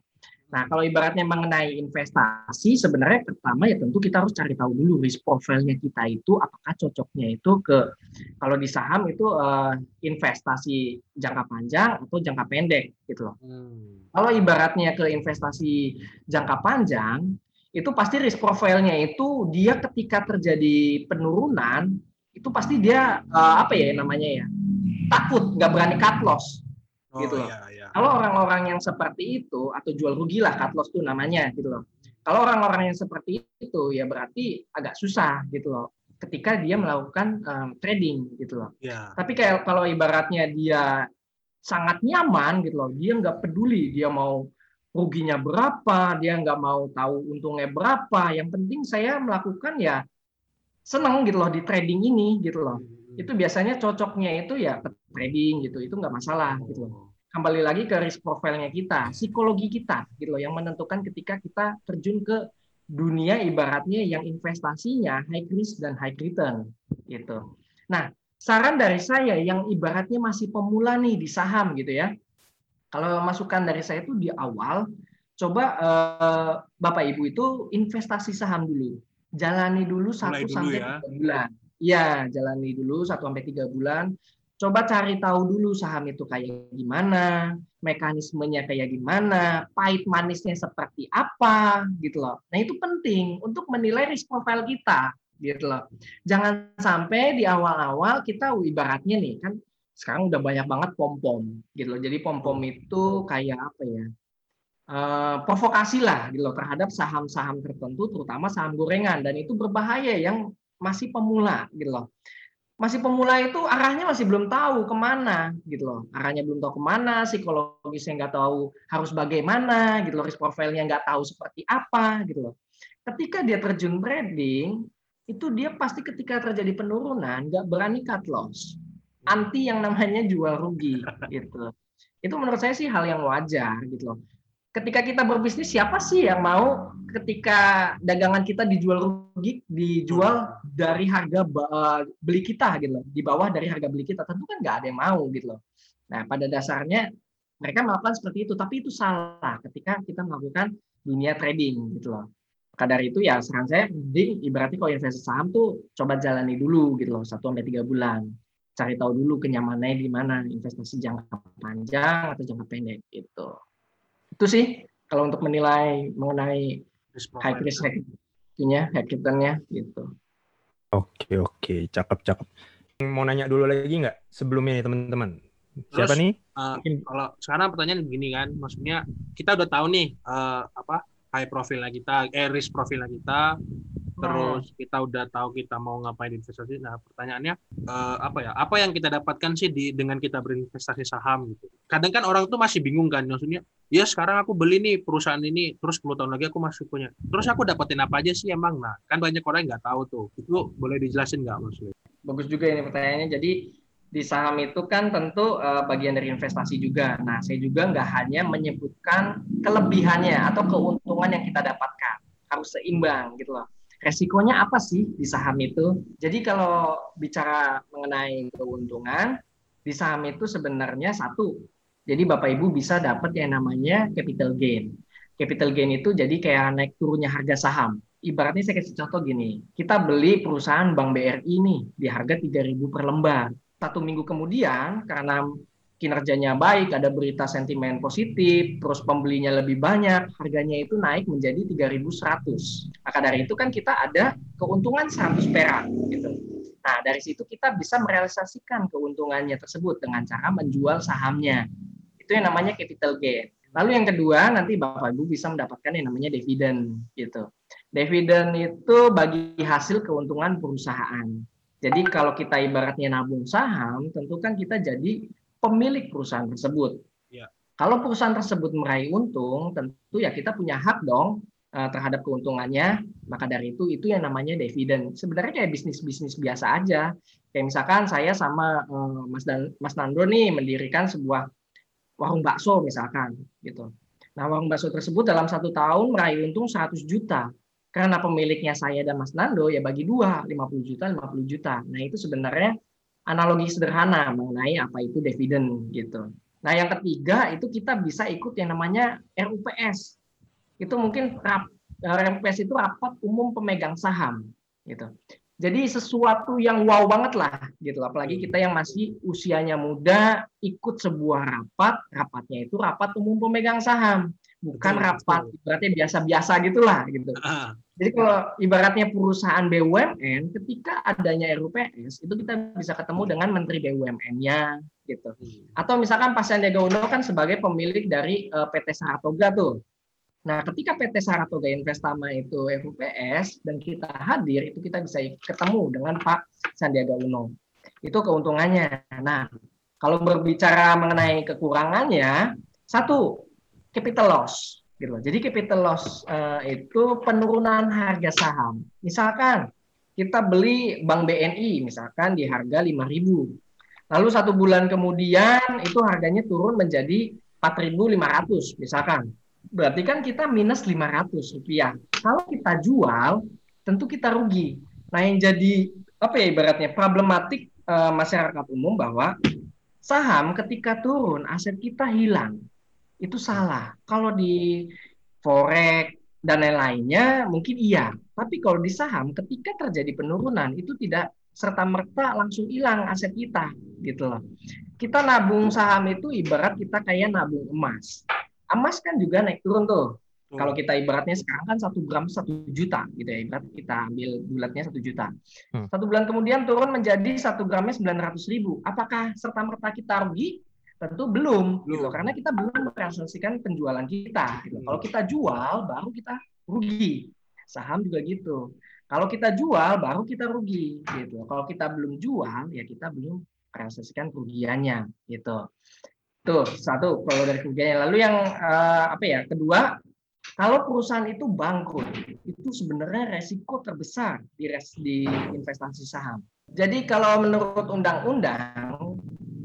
Nah, kalau ibaratnya mengenai investasi, sebenarnya pertama ya tentu kita harus cari tahu dulu risk profile-nya kita itu apakah cocoknya itu ke kalau di saham itu uh, investasi jangka panjang atau jangka pendek gitu loh. Hmm. Kalau ibaratnya ke investasi jangka panjang, itu pasti risk profile-nya itu dia ketika terjadi penurunan itu pasti dia uh, apa ya namanya ya takut nggak berani cut loss oh, gitu loh. Iya, iya. Kalau orang-orang yang seperti itu atau jual rugi lah cut loss tuh namanya gitu loh. Kalau orang-orang yang seperti itu ya berarti agak susah gitu loh ketika dia melakukan um, trading gitu loh. Yeah. Tapi kayak kalau ibaratnya dia sangat nyaman gitu loh, dia nggak peduli dia mau ruginya berapa, dia nggak mau tahu untungnya berapa. Yang penting saya melakukan ya seneng gitu loh di trading ini gitu loh. Hmm. Itu biasanya cocoknya itu ya trading gitu itu nggak masalah gitu loh. Kembali lagi ke risk profile-nya kita psikologi kita gitu loh yang menentukan ketika kita terjun ke dunia ibaratnya yang investasinya high risk dan high return gitu. Nah saran dari saya yang ibaratnya masih pemula nih di saham gitu ya. Kalau masukan dari saya itu di awal coba eh, bapak ibu itu investasi saham dulu. Jalani dulu satu sampai ya. tiga bulan ya jalani dulu satu sampai tiga bulan coba cari tahu dulu saham itu kayak gimana, mekanismenya kayak gimana, pahit manisnya seperti apa, gitu loh. Nah itu penting untuk menilai risk profile kita, gitu loh. Jangan sampai di awal-awal kita ibaratnya nih kan sekarang udah banyak banget pom pom, gitu loh. Jadi pom pom itu kayak apa ya? Uh, provokasi lah gitu loh terhadap saham-saham tertentu terutama saham gorengan dan itu berbahaya yang masih pemula gitu loh. Masih pemula itu arahnya masih belum tahu ke mana gitu loh. Arahnya belum tahu ke mana psikologisnya nggak tahu harus bagaimana gitu loh. Risk profile-nya nggak tahu seperti apa gitu loh. Ketika dia terjun trading itu dia pasti ketika terjadi penurunan nggak berani cut loss. Anti yang namanya jual rugi gitu itu menurut saya sih hal yang wajar gitu loh ketika kita berbisnis siapa sih yang mau ketika dagangan kita dijual rugi dijual dari harga beli kita gitu loh. Di bawah dari harga beli kita. Tentu kan nggak ada yang mau gitu loh. Nah pada dasarnya mereka melakukan seperti itu. Tapi itu salah ketika kita melakukan dunia trading gitu loh. Maka dari itu ya saran saya mending ibaratnya kalau investasi saham tuh coba jalani dulu gitu loh satu sampai tiga bulan. Cari tahu dulu kenyamanannya di mana investasi jangka panjang atau jangka pendek gitu itu sih kalau untuk menilai mengenai high profile. risk nya high returnnya gitu Oke oke, cakep cakep. Mau nanya dulu lagi nggak sebelum ini teman-teman? Siapa Terus, nih? Uh, Mungkin kalau sekarang pertanyaan begini kan, maksudnya kita udah tahu nih eh, apa high profilnya kita, eh risk profilnya kita, terus kita udah tahu kita mau ngapain investasi. Nah pertanyaannya eh, apa ya? Apa yang kita dapatkan sih di dengan kita berinvestasi saham gitu? Kadang kan orang tuh masih bingung kan, maksudnya, ya sekarang aku beli nih perusahaan ini, terus 10 tahun lagi aku masih punya. Terus aku dapetin apa aja sih emang? Nah kan banyak orang yang nggak tahu tuh. Itu boleh dijelasin nggak maksudnya? bagus juga ini pertanyaannya jadi di saham itu kan tentu eh, bagian dari investasi juga nah saya juga nggak hanya menyebutkan kelebihannya atau keuntungan yang kita dapatkan harus seimbang gitu loh resikonya apa sih di saham itu? Jadi kalau bicara mengenai keuntungan di saham itu sebenarnya satu. Jadi bapak ibu bisa dapat yang namanya capital gain. Capital gain itu jadi kayak naik turunnya harga saham. Ibaratnya saya kasih contoh gini, kita beli perusahaan Bank BRI nih di harga 3.000 per lembar. Satu minggu kemudian karena kinerjanya baik, ada berita sentimen positif, terus pembelinya lebih banyak, harganya itu naik menjadi 3.100. Maka dari itu kan kita ada keuntungan 100 perak gitu. Nah, dari situ kita bisa merealisasikan keuntungannya tersebut dengan cara menjual sahamnya. Itu yang namanya capital gain. Lalu yang kedua, nanti Bapak Ibu bisa mendapatkan yang namanya dividen gitu. Dividen itu bagi hasil keuntungan perusahaan. Jadi kalau kita ibaratnya nabung saham, tentu kan kita jadi pemilik perusahaan tersebut. Ya. Kalau perusahaan tersebut meraih untung, tentu ya kita punya hak dong eh, terhadap keuntungannya. Maka dari itu itu yang namanya dividen. Sebenarnya kayak bisnis-bisnis biasa aja. Kayak misalkan saya sama eh, Mas Dan Mas Nando nih mendirikan sebuah warung bakso misalkan gitu. Nah, warung bakso tersebut dalam satu tahun meraih untung 100 juta karena pemiliknya saya dan Mas Nando ya bagi dua 50 juta 50 juta nah itu sebenarnya analogi sederhana mengenai apa itu dividen gitu. Nah yang ketiga itu kita bisa ikut yang namanya RUPS itu mungkin rap, RUPS itu rapat umum pemegang saham gitu. Jadi sesuatu yang wow banget lah gitu. Apalagi kita yang masih usianya muda ikut sebuah rapat rapatnya itu rapat umum pemegang saham bukan Betul, rapat berarti biasa-biasa gitulah gitu Ah, jadi kalau ibaratnya perusahaan BUMN, ketika adanya RUPS, itu kita bisa ketemu dengan Menteri BUMN-nya, gitu. Atau misalkan Pak Sandiaga Uno kan sebagai pemilik dari eh, PT Saratoga tuh. Nah, ketika PT Saratoga Investama itu RUPS dan kita hadir, itu kita bisa ketemu dengan Pak Sandiaga Uno. Itu keuntungannya. Nah, kalau berbicara mengenai kekurangannya, satu capital loss gitu. Jadi capital loss eh, itu penurunan harga saham. Misalkan kita beli Bank BNI misalkan di harga 5.000. Lalu satu bulan kemudian itu harganya turun menjadi 4.500 misalkan. Berarti kan kita minus 500 rupiah. Kalau kita jual, tentu kita rugi. Nah yang jadi apa ya ibaratnya problematik eh, masyarakat umum bahwa saham ketika turun aset kita hilang itu salah. Kalau di forex dan lain-lainnya mungkin iya, tapi kalau di saham ketika terjadi penurunan itu tidak serta merta langsung hilang aset kita gitu loh. Kita nabung saham itu ibarat kita kayak nabung emas. Emas kan juga naik turun tuh. Kalau kita ibaratnya sekarang kan satu gram satu juta gitu ya, ibarat kita ambil bulatnya satu juta. Hmm. Satu bulan kemudian turun menjadi satu gramnya sembilan ratus ribu. Apakah serta merta kita rugi? Tentu belum, gitu. Belum. karena kita belum merealisasikan penjualan kita. Gitu. Kalau kita jual, baru kita rugi. Saham juga gitu. Kalau kita jual, baru kita rugi, gitu. Kalau kita belum jual, ya kita belum realisasikan kerugiannya, gitu. Tuh satu kalau dari kerugiannya. Lalu yang eh, apa ya? Kedua, kalau perusahaan itu bangkrut, itu sebenarnya resiko terbesar di, res, di investasi saham. Jadi kalau menurut undang-undang,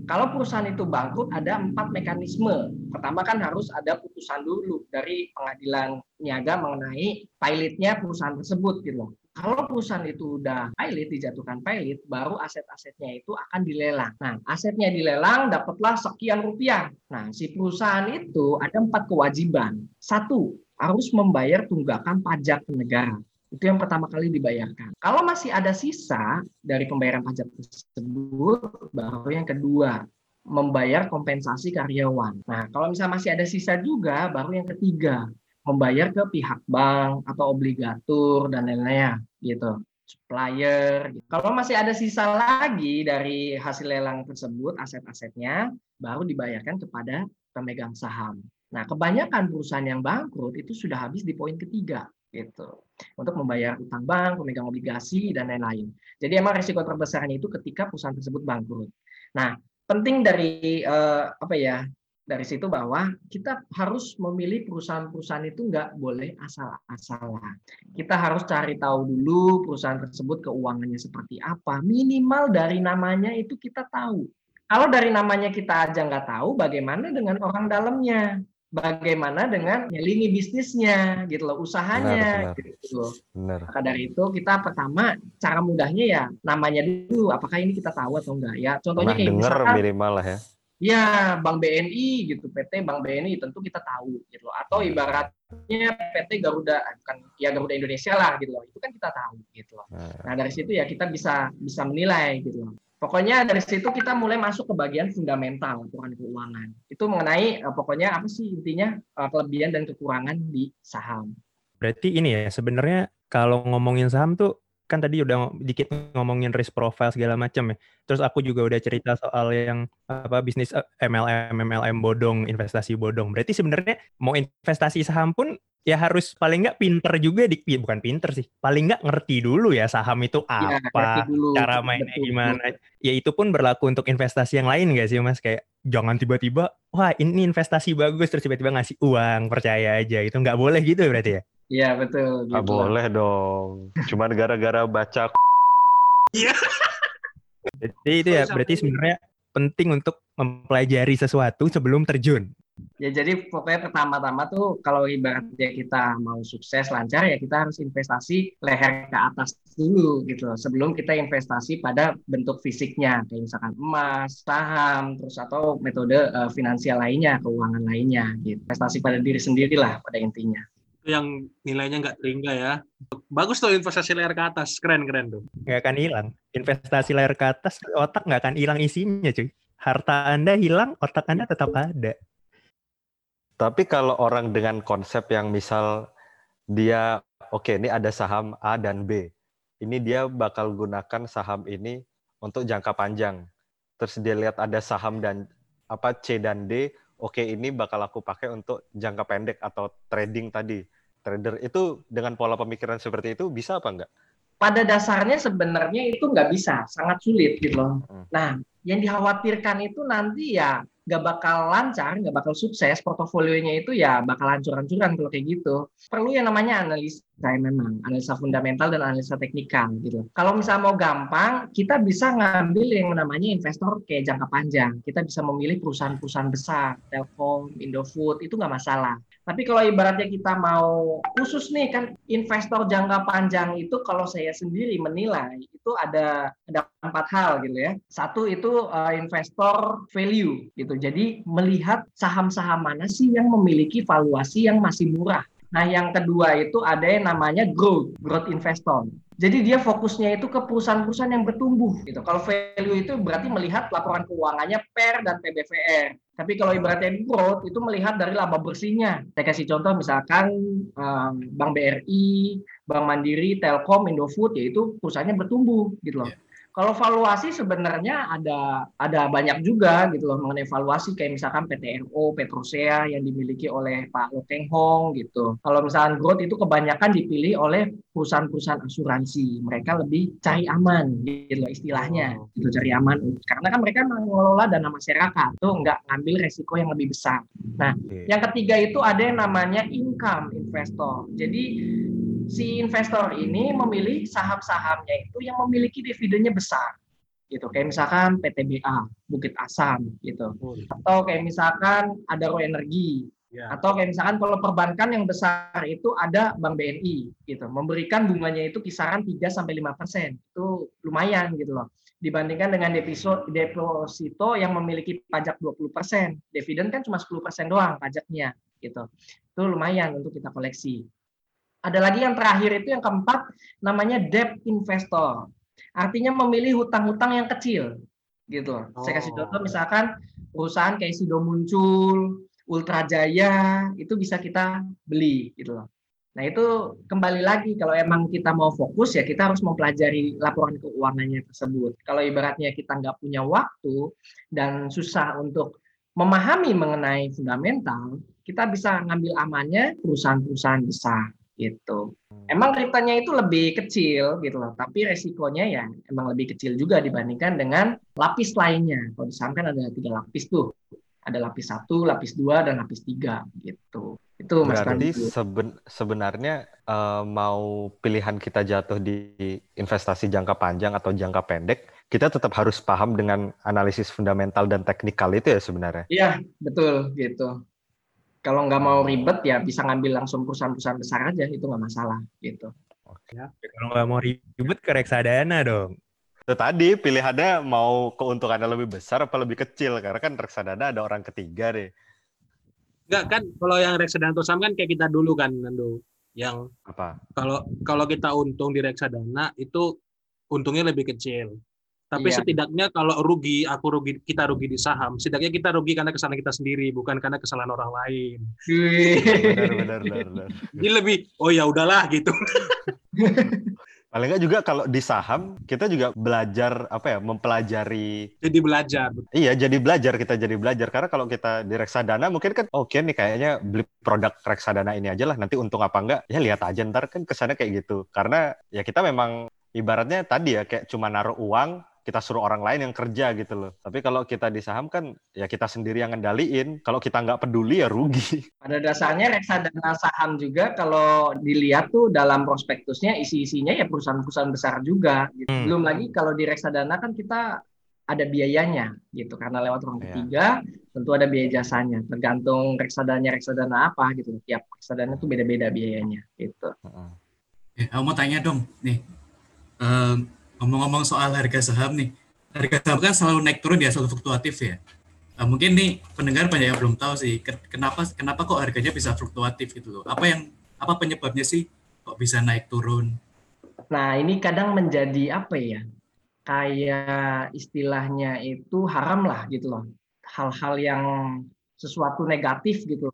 kalau perusahaan itu bangkrut ada empat mekanisme. Pertama kan harus ada putusan dulu dari pengadilan niaga mengenai pilotnya perusahaan tersebut gitu. Kalau perusahaan itu udah pilot, dijatuhkan pilot, baru aset-asetnya itu akan dilelang. Nah, asetnya dilelang, dapatlah sekian rupiah. Nah, si perusahaan itu ada empat kewajiban. Satu, harus membayar tunggakan pajak negara. Itu yang pertama kali dibayarkan. Kalau masih ada sisa dari pembayaran pajak tersebut, baru yang kedua, membayar kompensasi karyawan. Nah, kalau misalnya masih ada sisa juga, baru yang ketiga, membayar ke pihak bank atau obligatur dan lain-lainnya gitu supplier. Gitu. Kalau masih ada sisa lagi dari hasil lelang tersebut, aset-asetnya, baru dibayarkan kepada pemegang saham. Nah, kebanyakan perusahaan yang bangkrut itu sudah habis di poin ketiga gitu untuk membayar utang bank, pemegang obligasi dan lain-lain. Jadi emang risiko terbesarnya itu ketika perusahaan tersebut bangkrut. Nah, penting dari eh, apa ya dari situ bahwa kita harus memilih perusahaan-perusahaan itu nggak boleh asal-asalan. Kita harus cari tahu dulu perusahaan tersebut keuangannya seperti apa. Minimal dari namanya itu kita tahu. Kalau dari namanya kita aja nggak tahu, bagaimana dengan orang dalamnya? Bagaimana dengan nyelingi bisnisnya gitu loh usahanya benar, benar. gitu loh. Benar. Maka dari itu kita pertama cara mudahnya ya namanya dulu apakah ini kita tahu atau enggak ya. Contohnya Pernah kayak dengar misalkan minimal lah ya. ya Bank BNI gitu PT Bank BNI tentu kita tahu gitu loh. Atau ibaratnya PT Garuda bukan ya Garuda Indonesia lah gitu loh. Itu kan kita tahu gitu loh. Nah, Nah, dari situ ya kita bisa bisa menilai gitu loh. Pokoknya dari situ kita mulai masuk ke bagian fundamental laporan keuangan. Itu mengenai uh, pokoknya apa sih intinya uh, kelebihan dan kekurangan di saham. Berarti ini ya sebenarnya kalau ngomongin saham tuh kan tadi udah dikit ngomongin risk profile segala macam ya. Terus aku juga udah cerita soal yang apa bisnis eh, MLM MLM bodong, investasi bodong. Berarti sebenarnya mau investasi saham pun ya harus paling nggak pinter juga di ya bukan pinter sih paling nggak ngerti dulu ya saham itu Ya, apa dulu. cara mainnya Betul, gimana ya itu pun berlaku untuk investasi yang lain nggak sih mas kayak jangan tiba-tiba wah ini investasi bagus terus tiba-tiba ngasih uang percaya aja itu nggak boleh gitu ya berarti ya Iya betul. nggak gitu. boleh dong. Cuman gara-gara baca jadi itu ya berarti sebenarnya penting untuk mempelajari sesuatu sebelum terjun Ya jadi pokoknya pertama-tama tuh kalau ibaratnya kita mau sukses lancar ya kita harus investasi leher ke atas dulu gitu loh. sebelum kita investasi pada bentuk fisiknya kayak misalkan emas, saham, terus atau metode eh, finansial lainnya, keuangan lainnya gitu. Investasi pada diri sendiri lah pada intinya. Itu yang nilainya nggak terhingga ya. Bagus tuh investasi layar ke atas, keren-keren tuh. nggak akan hilang investasi layar ke atas otak nggak akan hilang isinya cuy harta anda hilang otak anda tetap ada Tapi kalau orang dengan konsep yang misal dia oke ini ada saham A dan B. Ini dia bakal gunakan saham ini untuk jangka panjang. Terus dia lihat ada saham dan apa C dan D, oke ini bakal aku pakai untuk jangka pendek atau trading tadi. Trader itu dengan pola pemikiran seperti itu bisa apa enggak? pada dasarnya sebenarnya itu nggak bisa, sangat sulit gitu loh. Hmm. Nah, yang dikhawatirkan itu nanti ya nggak bakal lancar, nggak bakal sukses, portofolionya itu ya bakal hancur-hancuran kalau kayak gitu. Perlu yang namanya analisa memang, analisa fundamental dan analisa teknikal gitu. Kalau misalnya mau gampang, kita bisa ngambil yang namanya investor kayak jangka panjang. Kita bisa memilih perusahaan-perusahaan besar, Telkom, Indofood, itu nggak masalah. Tapi kalau ibaratnya kita mau khusus nih kan investor jangka panjang itu kalau saya sendiri menilai itu ada ada empat hal gitu ya. Satu itu uh, investor value gitu. Jadi melihat saham-saham mana sih yang memiliki valuasi yang masih murah. Nah, yang kedua itu ada yang namanya growth, growth investor. Jadi dia fokusnya itu ke perusahaan-perusahaan yang bertumbuh gitu. Kalau value itu berarti melihat laporan keuangannya per dan PBVR. Tapi kalau ibaratnya growth itu melihat dari laba bersihnya. Saya kasih contoh misalkan um, Bank BRI, Bank Mandiri, Telkom, Indofood yaitu perusahaannya bertumbuh gitu loh. Kalau valuasi sebenarnya ada ada banyak juga gitu loh mengenai valuasi kayak misalkan PTNO, Petrosea yang dimiliki oleh Pak Lo Keng Hong gitu. Kalau misalkan growth itu kebanyakan dipilih oleh perusahaan-perusahaan asuransi. Mereka lebih cari aman gitu loh istilahnya. Gitu cari aman karena kan mereka mengelola dana masyarakat tuh nggak ngambil resiko yang lebih besar. Nah, yang ketiga itu ada yang namanya income investor. Jadi si investor ini memilih saham-sahamnya itu yang memiliki dividennya besar gitu kayak misalkan PTBA Bukit Asam gitu atau kayak misalkan Adaro Energi Ya. atau kayak misalkan kalau perbankan yang besar itu ada Bank BNI gitu memberikan bunganya itu kisaran 3 sampai 5% itu lumayan gitu loh dibandingkan dengan deposito deposito yang memiliki pajak 20%. Dividen kan cuma 10% doang pajaknya gitu. Itu lumayan untuk kita koleksi. Ada lagi yang terakhir itu yang keempat namanya debt investor. Artinya memilih hutang-hutang yang kecil gitu. Saya kasih Oh. contoh misalkan perusahaan kayak Sido muncul, Ultra Jaya itu bisa kita beli gitu loh. Nah itu kembali lagi kalau emang kita mau fokus ya kita harus mempelajari laporan keuangannya tersebut. Kalau ibaratnya kita nggak punya waktu dan susah untuk memahami mengenai fundamental, kita bisa ngambil amannya perusahaan-perusahaan besar gitu. Emang returnnya itu lebih kecil gitu loh, tapi resikonya ya emang lebih kecil juga dibandingkan dengan lapis lainnya. Kalau di saham kan ada tiga lapis tuh, ada lapis satu, lapis dua, dan lapis tiga gitu. Itu Mas Berarti seben- sebenarnya eh, mau pilihan kita jatuh di investasi jangka panjang atau jangka pendek, kita tetap harus paham dengan analisis fundamental dan teknikal itu ya sebenarnya. Iya, betul gitu. Kalau nggak mau ribet ya bisa ngambil langsung perusahaan-perusahaan besar aja, itu nggak masalah gitu. Kalau nggak mau ribet ke reksadana dong. Itu tadi pilihannya mau keuntungannya lebih besar apa lebih kecil karena kan reksadana ada orang ketiga deh. Enggak kan kalau yang reksadana atau saham kan kayak kita dulu kan Nando. Yang Apa? kalau kalau kita untung di reksadana itu untungnya lebih kecil. Tapi Iya. setidaknya kalau rugi, aku rugi, kita rugi di saham, setidaknya kita rugi karena kesalahan kita sendiri, bukan karena kesalahan orang lain. Benar, benar, benar, benar. Jadi lebih, oh ya udahlah gitu. Paling nggak juga kalau di saham kita juga belajar apa ya mempelajari Jadi belajar. Iya, jadi belajar kita jadi belajar karena kalau kita di reksadana mungkin kan oke nih kayaknya beli produk reksadana ini aja lah nanti untung apa enggak ya lihat aja ntar kan kesannya kayak gitu karena ya kita memang ibaratnya tadi ya kayak cuma naruh uang kita suruh orang lain yang kerja gitu loh tapi kalau kita di saham kan ya kita sendiri yang ngendaliin kalau kita nggak peduli ya rugi Pada dasarnya reksadana saham juga kalau dilihat tuh dalam prospektusnya isi-isinya ya perusahaan-perusahaan besar juga. Gitu. Hmm. Belum lagi kalau di reksadana kan kita ada biayanya gitu karena lewat orang Iya. ketiga tentu ada biaya jasanya tergantung reksadanya reksadana apa gitu tiap reksadana tuh beda-beda biayanya gitu Heeh. Eh, aku mau tanya dong, nih. Em, ngomong-ngomong soal harga saham nih. Harga saham kan selalu naik turun ya, selalu fluktuatif ya. Eh, mungkin nih pendengar banyak yang belum tahu sih, ke- kenapa kenapa kok harganya bisa fluktuatif gitu loh. Apa yang apa penyebabnya sih kok bisa naik turun? Nah, ini kadang menjadi apa ya? Kayak istilahnya itu haram lah gitu loh. Hal-hal yang sesuatu negatif gitu.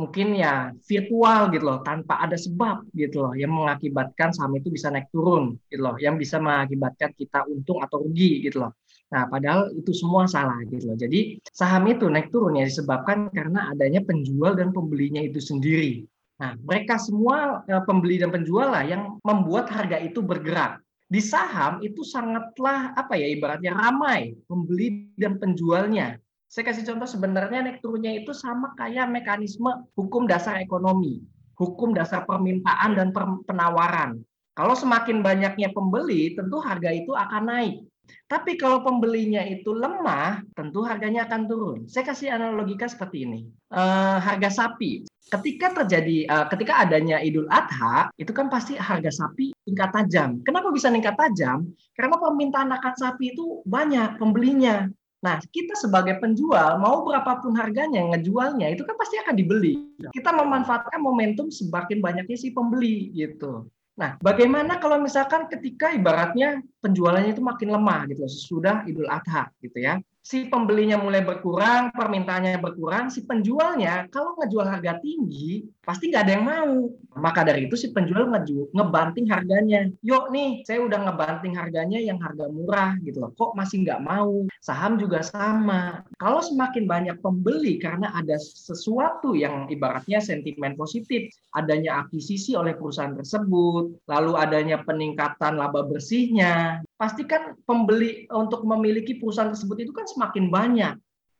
Mungkin ya virtual gitu loh, tanpa ada sebab gitu loh, yang mengakibatkan saham itu bisa naik turun gitu loh, yang bisa mengakibatkan kita untung atau rugi gitu loh. Nah, padahal itu semua salah gitu loh. Jadi saham itu naik turun ya disebabkan karena adanya penjual dan pembelinya itu sendiri. Nah, mereka semua eh, pembeli dan penjual lah yang membuat harga itu bergerak. Di saham itu sangatlah apa ya ibaratnya ramai pembeli dan penjualnya. Saya kasih contoh sebenarnya naik turunnya itu sama kayak mekanisme hukum dasar ekonomi, hukum dasar permintaan dan penawaran. Kalau semakin banyaknya pembeli, tentu harga itu akan naik. Tapi kalau pembelinya itu lemah, tentu harganya akan turun. Saya kasih analogika seperti ini. Eh, harga sapi, ketika terjadi eh, ketika adanya Idul Adha itu kan pasti harga sapi tingkat tajam. Kenapa bisa meningkat tajam? Karena permintaan akan sapi itu banyak pembelinya. Nah, kita sebagai penjual mau berapapun harganya ngejualnya itu kan pasti akan dibeli. Kita memanfaatkan momentum semakin banyaknya si pembeli gitu. Nah, bagaimana kalau misalkan ketika ibaratnya penjualannya itu makin lemah gitu sesudah Idul Adha gitu ya. Si pembelinya mulai berkurang, permintaannya berkurang, si penjualnya kalau ngejual harga tinggi pasti nggak ada yang mau. Maka dari itu si penjual ngeju, ngebanting harganya. Yuk nih, saya udah ngebanting harganya yang harga murah gitu loh. Kok masih nggak mau? Saham juga sama. Kalau semakin banyak pembeli karena ada sesuatu yang ibaratnya sentimen positif, adanya akuisisi oleh perusahaan tersebut, lalu adanya peningkatan laba bersihnya, pasti kan pembeli untuk memiliki perusahaan tersebut itu kan semakin banyak.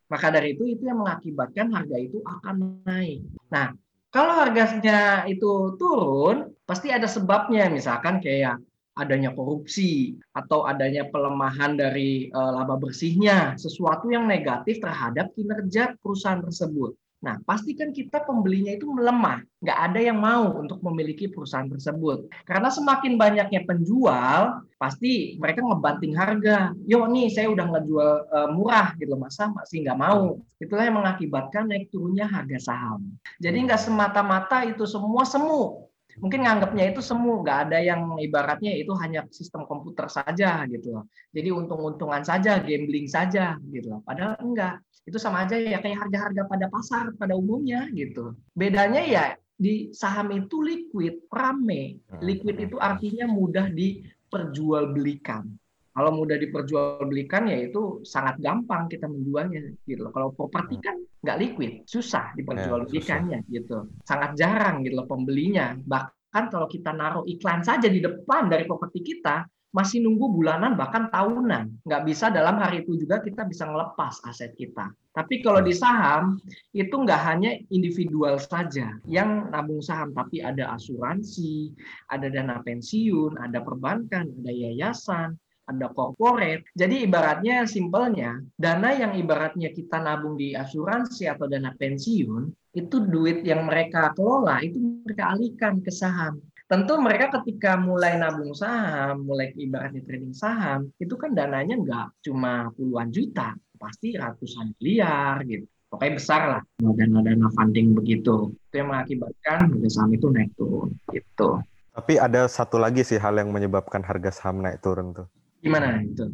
Maka dari itu itu yang mengakibatkan harga itu akan naik. Nah, kalau harganya itu turun, pasti ada sebabnya. Misalkan kayak adanya korupsi atau adanya pelemahan dari uh, laba bersihnya, sesuatu yang negatif terhadap kinerja perusahaan tersebut. Nah, pastikan kita pembelinya itu melemah. Nggak ada yang mau untuk memiliki perusahaan tersebut. Karena semakin banyaknya penjual, pasti mereka ngebanting harga. Yo nih, saya udah ngejual uh, murah gitu, masa masih nggak mau. Itulah yang mengakibatkan naik turunnya harga saham. Jadi nggak semata-mata itu semua semu mungkin nganggapnya itu semu, nggak ada yang ibaratnya itu hanya sistem komputer saja gitu loh. Jadi untung-untungan saja, gambling saja gitu loh. Padahal enggak. Itu sama aja ya kayak harga-harga pada pasar pada umumnya gitu. Bedanya ya di saham itu liquid, rame. Liquid itu artinya mudah diperjualbelikan. Kalau mudah diperjualbelikan ya itu sangat gampang kita menjualnya gitu loh. Kalau properti kan nggak liquid, susah diperjualbelikannya ya, gitu. Sangat jarang gitu loh pembelinya. Bahkan kalau kita naruh iklan saja di depan dari properti kita, masih nunggu bulanan bahkan tahunan. Nggak bisa dalam hari itu juga kita bisa ngelepas aset kita. Tapi kalau di saham itu nggak hanya individual saja yang nabung saham, tapi ada asuransi, ada dana pensiun, ada perbankan, ada yayasan, ada corporate. Jadi ibaratnya simpelnya, dana yang ibaratnya kita nabung di asuransi atau dana pensiun, itu duit yang mereka kelola, itu mereka alihkan ke saham. Tentu mereka ketika mulai nabung saham, mulai ibaratnya trading saham, itu kan dananya nggak cuma puluhan juta, pasti ratusan miliar gitu. Pokoknya besar lah dana-dana funding begitu. Itu yang mengakibatkan harga saham itu naik turun gitu. Tapi ada satu lagi sih hal yang menyebabkan harga saham naik turun tuh. Gimana itu?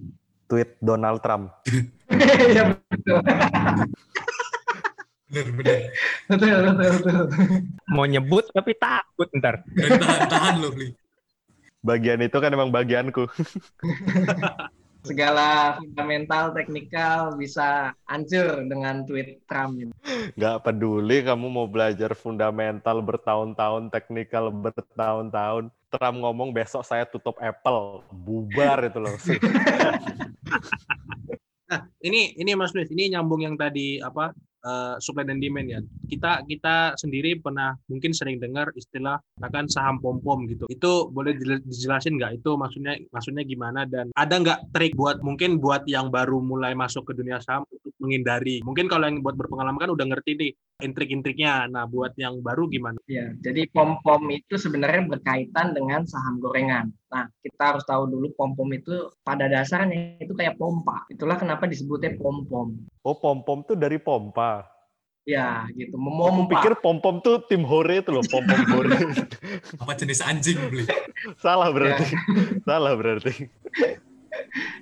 Tweet Donald Trump. ya betul. Bener, bener. betul, betul, betul. Mau nyebut tapi takut ntar. Dan tahan-tahan loh, Li. Bagian itu kan emang bagianku. Segala fundamental, teknikal bisa hancur dengan tweet Trump. Nggak peduli kamu mau belajar fundamental bertahun-tahun, teknikal bertahun-tahun. Trump ngomong besok saya tutup Apple, bubar itu loh. nah, ini ini Mas Luis, ini nyambung yang tadi apa uh, supply dan demand ya. Kita kita sendiri pernah mungkin sering dengar istilah akan saham pom pom gitu. Itu boleh dijelasin nggak? Itu maksudnya maksudnya gimana dan ada nggak trik buat mungkin buat yang baru mulai masuk ke dunia saham untuk menghindari? Mungkin kalau yang buat berpengalaman kan udah ngerti nih intrik-intriknya. Nah, buat yang baru gimana? Ya, jadi pom-pom itu sebenarnya berkaitan dengan saham gorengan. Nah, kita harus tahu dulu pom-pom itu pada dasarnya itu kayak pompa. Itulah kenapa disebutnya pom-pom. Oh, pom-pom tuh dari pompa. Ya, gitu. Memompa. Aku pikir pom-pom tuh tim hore itu loh, pom-pom hore. Apa jenis anjing beli? Salah berarti. Ya. Salah berarti.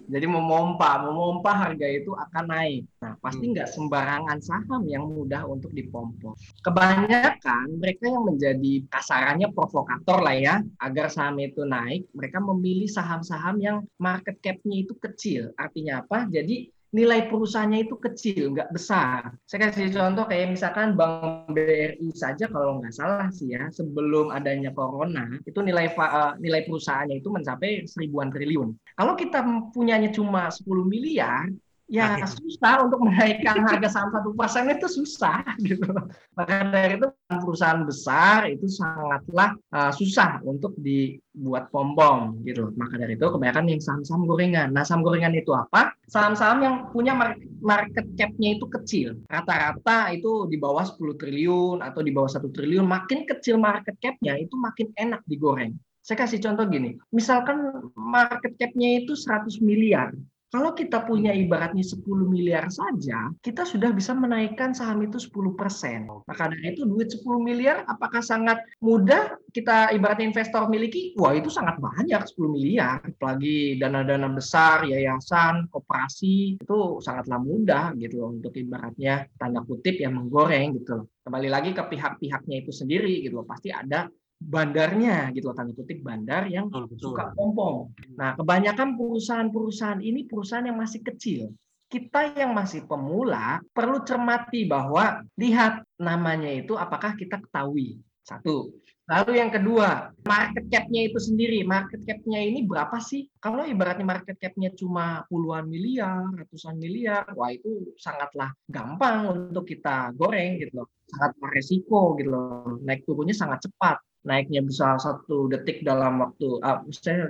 Jadi memompa, memompa harga itu akan naik. Nah, pasti hmm. nggak sembarangan saham yang mudah untuk dipompo. Kebanyakan mereka yang menjadi kasarannya provokator lah ya, agar saham itu naik, mereka memilih saham-saham yang market cap-nya itu kecil. Artinya apa? Jadi nilai perusahaannya itu kecil, nggak besar. Saya kasih contoh kayak misalkan Bank BRI saja kalau nggak salah sih ya, sebelum adanya corona, itu nilai eh, nilai perusahaannya itu mencapai seribuan triliun. Kalau kita punyanya cuma 10 miliar, ya susah untuk menaikkan harga saham satu persen itu susah gitu. Maka dari itu perusahaan besar itu sangatlah uh, susah untuk dibuat pom pom gitu. Maka dari itu kebanyakan yang saham-saham gorengan. Nah saham gorengan itu apa? Saham-saham yang punya market cap-nya itu kecil. Rata-rata itu di bawah 10 triliun atau di bawah satu triliun. Makin kecil market cap-nya itu makin enak digoreng. Saya kasih contoh gini, misalkan market cap-nya itu 100 miliar, Kalau kita punya ibaratnya 10 miliar saja, kita sudah bisa menaikkan saham itu 10%. Maka dari itu duit 10 miliar apakah sangat mudah kita ibaratnya investor miliki? Wah, itu sangat banyak 10 miliar. Apalagi dana-dana besar, yayasan, koperasi, itu sangatlah mudah gitu loh untuk ibaratnya tanda kutip yang menggoreng gitu loh. Kembali lagi ke pihak-pihaknya itu sendiri gitu loh. Pasti ada bandarnya gitu loh, tanda kutip bandar yang Betul, betul. suka pompong. Nah, kebanyakan perusahaan-perusahaan ini perusahaan yang masih kecil. Kita yang masih pemula perlu cermati bahwa lihat namanya itu apakah kita ketahui. Satu. Lalu yang kedua, market cap-nya itu sendiri. Market cap-nya ini berapa sih? Kalau ibaratnya market cap-nya cuma puluhan miliar, ratusan miliar, wah itu sangatlah gampang untuk kita goreng gitu loh. Sangat beresiko gitu loh. Naik turunnya sangat cepat naiknya bisa satu detik dalam waktu, uh,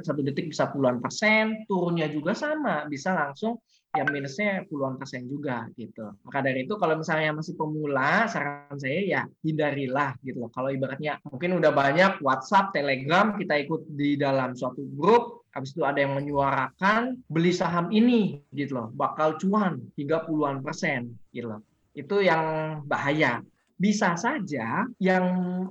satu detik bisa puluhan persen, turunnya juga sama, bisa langsung ya minusnya puluhan persen juga gitu. Maka dari itu kalau misalnya masih pemula, saran saya ya hindarilah gitu loh. Kalau ibaratnya mungkin udah banyak WhatsApp, Telegram, kita ikut di dalam suatu grup, habis itu ada yang menyuarakan beli saham ini gitu loh, bakal cuan hingga puluhan persen gitu loh. Itu yang bahaya bisa saja yang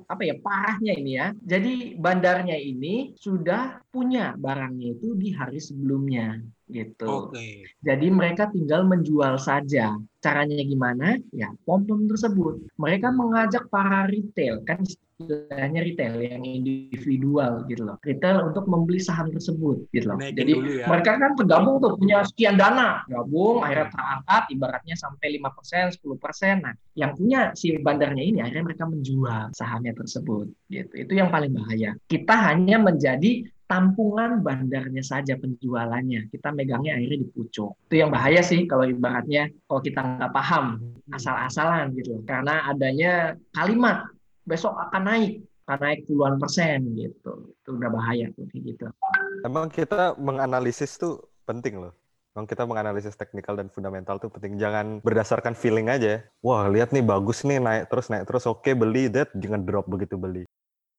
apa ya parahnya ini ya. Jadi bandarnya ini sudah punya barangnya itu di hari sebelumnya gitu. Oke. Jadi mereka tinggal menjual saja. Caranya gimana? Ya, pom-pom tersebut. Mereka mengajak para retail, kan istilahnya retail yang individual gitu loh. Retail untuk membeli saham tersebut gitu loh. Naikin Jadi ya. mereka kan tergabung tuh punya sekian dana, gabung akhirnya terangkat ibaratnya sampai 5%, 10%. Nah, yang punya si bandarnya ini akhirnya mereka menjual sahamnya tersebut gitu. Itu yang paling bahaya. Kita hanya menjadi tampungan bandarnya saja penjualannya. Kita megangnya akhirnya di pucuk. Itu yang bahaya sih kalau ibaratnya kalau kita nggak paham asal-asalan gitu. Karena adanya kalimat besok akan naik, akan naik puluhan persen gitu. Itu udah bahaya tuh gitu. Emang kita menganalisis tuh penting loh. Emang kita menganalisis teknikal dan fundamental tuh penting. Jangan berdasarkan feeling aja. Wah, lihat nih bagus nih naik terus naik terus. Oke, beli that jangan drop begitu beli.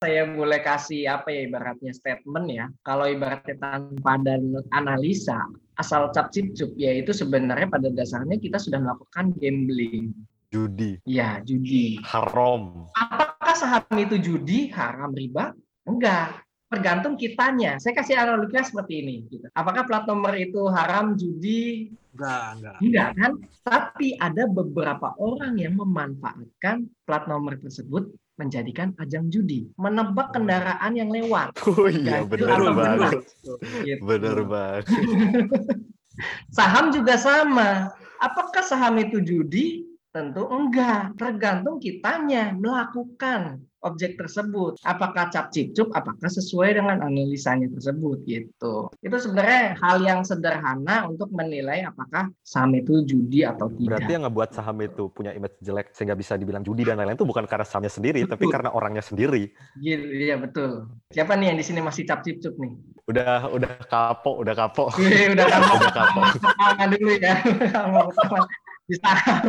Saya boleh kasih apa ya ibaratnya statement ya. Kalau ibaratnya tanpa dan analisa, asal cap cip cup ya itu sebenarnya pada dasarnya kita sudah melakukan gambling. Judi, Ya, judi. haram. Apakah saham itu judi, haram, riba? Enggak. Tergantung kitanya. Saya kasih analoginya seperti ini. gitu. Apakah plat nomor itu haram, judi? Enggak, enggak. Enggak kan? Tapi ada beberapa orang yang memanfaatkan plat nomor tersebut menjadikan ajang judi, menebak kendaraan yang lewat. Oh iya, benar banget. genap. Gitu. Benar banget. Saham juga sama. Apakah saham itu judi? Tentu enggak. Tergantung kitanya melakukan objek tersebut. Apakah cap cip apakah sesuai dengan analisanya tersebut gitu. Itu sebenarnya hal yang sederhana untuk menilai apakah saham itu judi atau tidak. Berarti yang ngebuat saham itu punya image jelek sehingga bisa dibilang judi dan lain-lain itu bukan karena sahamnya sendiri, tapi Betul. karena orangnya sendiri. Gitu, iya betul. Siapa nih yang di sini masih cap cip nih? Udah udah kapok, udah kapok. Wih, udah kamu Udah kapok. dulu ya. Saham.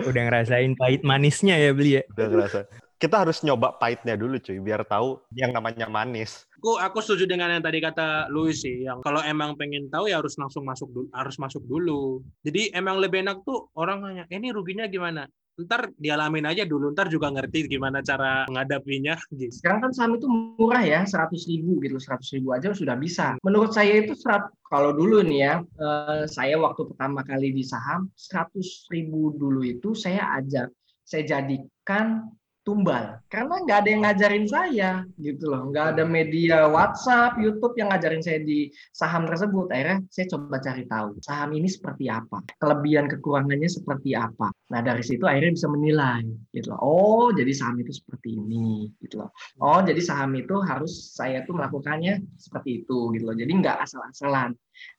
Udah ngerasain pahit manisnya ya beli ya. Udah ngerasa. Kita harus nyoba pahitnya dulu cuy, biar tahu yang namanya manis. Aku aku setuju dengan yang tadi kata Louis sih, yang kalau emang pengen tahu ya harus langsung masuk dulu, harus masuk dulu. Jadi emang lebih enak tuh orang nanya, eh, ini ruginya gimana? Ntar dialamin aja dulu, ntar juga ngerti gimana cara menghadapinya. Gitu. Sekarang kan saham itu murah ya, 100 ribu gitu, 100 ribu aja sudah bisa. Menurut saya itu serat, kalau dulu nih ya, eh, saya waktu pertama kali di saham, 100 ribu dulu itu saya ajak, saya jadikan tumbal. Karena nggak ada yang ngajarin saya gitu loh. Nggak ada media WhatsApp, YouTube yang ngajarin saya di saham tersebut. Akhirnya saya coba cari tahu saham ini seperti apa, kelebihan kekurangannya seperti apa. Nah dari situ akhirnya bisa menilai gitu loh. Oh jadi saham itu seperti ini gitu loh. Oh jadi saham itu harus saya tuh melakukannya seperti itu gitu loh. Jadi nggak asal-asalan.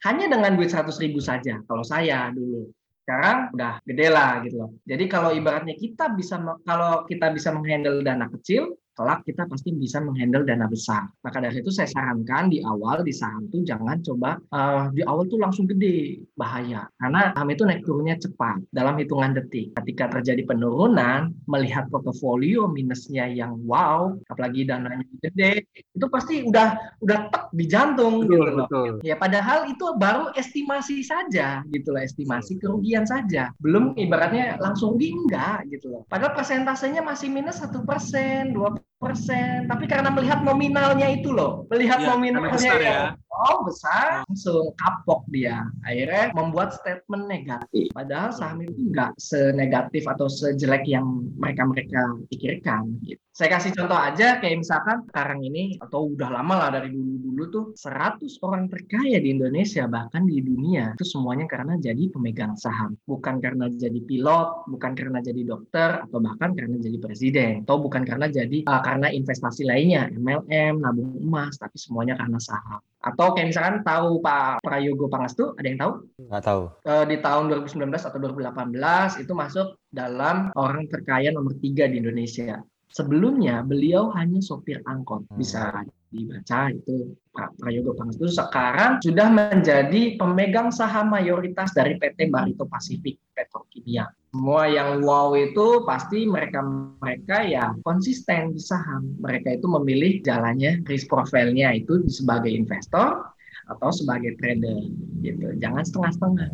Hanya dengan duit 100 ribu saja kalau saya dulu sekarang udah gede lah gitu loh. Jadi kalau ibaratnya kita bisa kalau kita bisa menghandle dana kecil, kelak kita pasti bisa menghandle dana besar. Maka dari itu saya sarankan di awal di saham tuh jangan coba uh, di awal tuh langsung gede, bahaya. Karena saham itu naik turunnya cepat dalam hitungan detik. Ketika terjadi penurunan, melihat portofolio minusnya yang wow, apalagi dananya gede, itu pasti udah udah tek di jantung Betul, gitu loh. betul. Ya padahal itu baru estimasi saja gitu loh, estimasi kerugian saja. Belum ibaratnya langsung rugi enggak gitu loh. Padahal persentasenya masih minus satu persen, dua persen. Tapi karena melihat nominalnya itu loh, melihat Iya, nominalnya karena besar ya. Oh besar, langsung kapok dia. Akhirnya membuat statement negatif. Padahal saham itu enggak senegatif atau sejelek yang mereka-mereka pikirkan gitu. Saya kasih contoh aja kayak misalkan sekarang ini atau udah lama lah dari dulu-dulu tuh 100 orang terkaya di Indonesia bahkan di dunia itu semuanya karena jadi pemegang saham. Bukan karena jadi pilot, bukan karena jadi dokter atau bahkan karena jadi presiden atau bukan karena jadi uh, karena investasi lainnya, MLM, nabung emas, tapi semuanya karena saham. Atau kayak misalkan tahu Pak Prayogo Pangestu, ada yang tahu? Nggak tahu. Eh, di tahun 2019 atau 2018 itu masuk dalam orang terkaya nomor tiga di Indonesia. Sebelumnya beliau hanya sopir angkot. Bisa dibaca itu Pak Prayogo Pangestu sekarang sudah menjadi pemegang saham mayoritas dari PT Barito Pasifik Petrokimia. Semua yang wow itu pasti mereka-mereka ya konsisten di saham. Mereka itu memilih jalannya risk profile-nya itu sebagai investor atau sebagai trader gitu. Jangan setengah-setengah.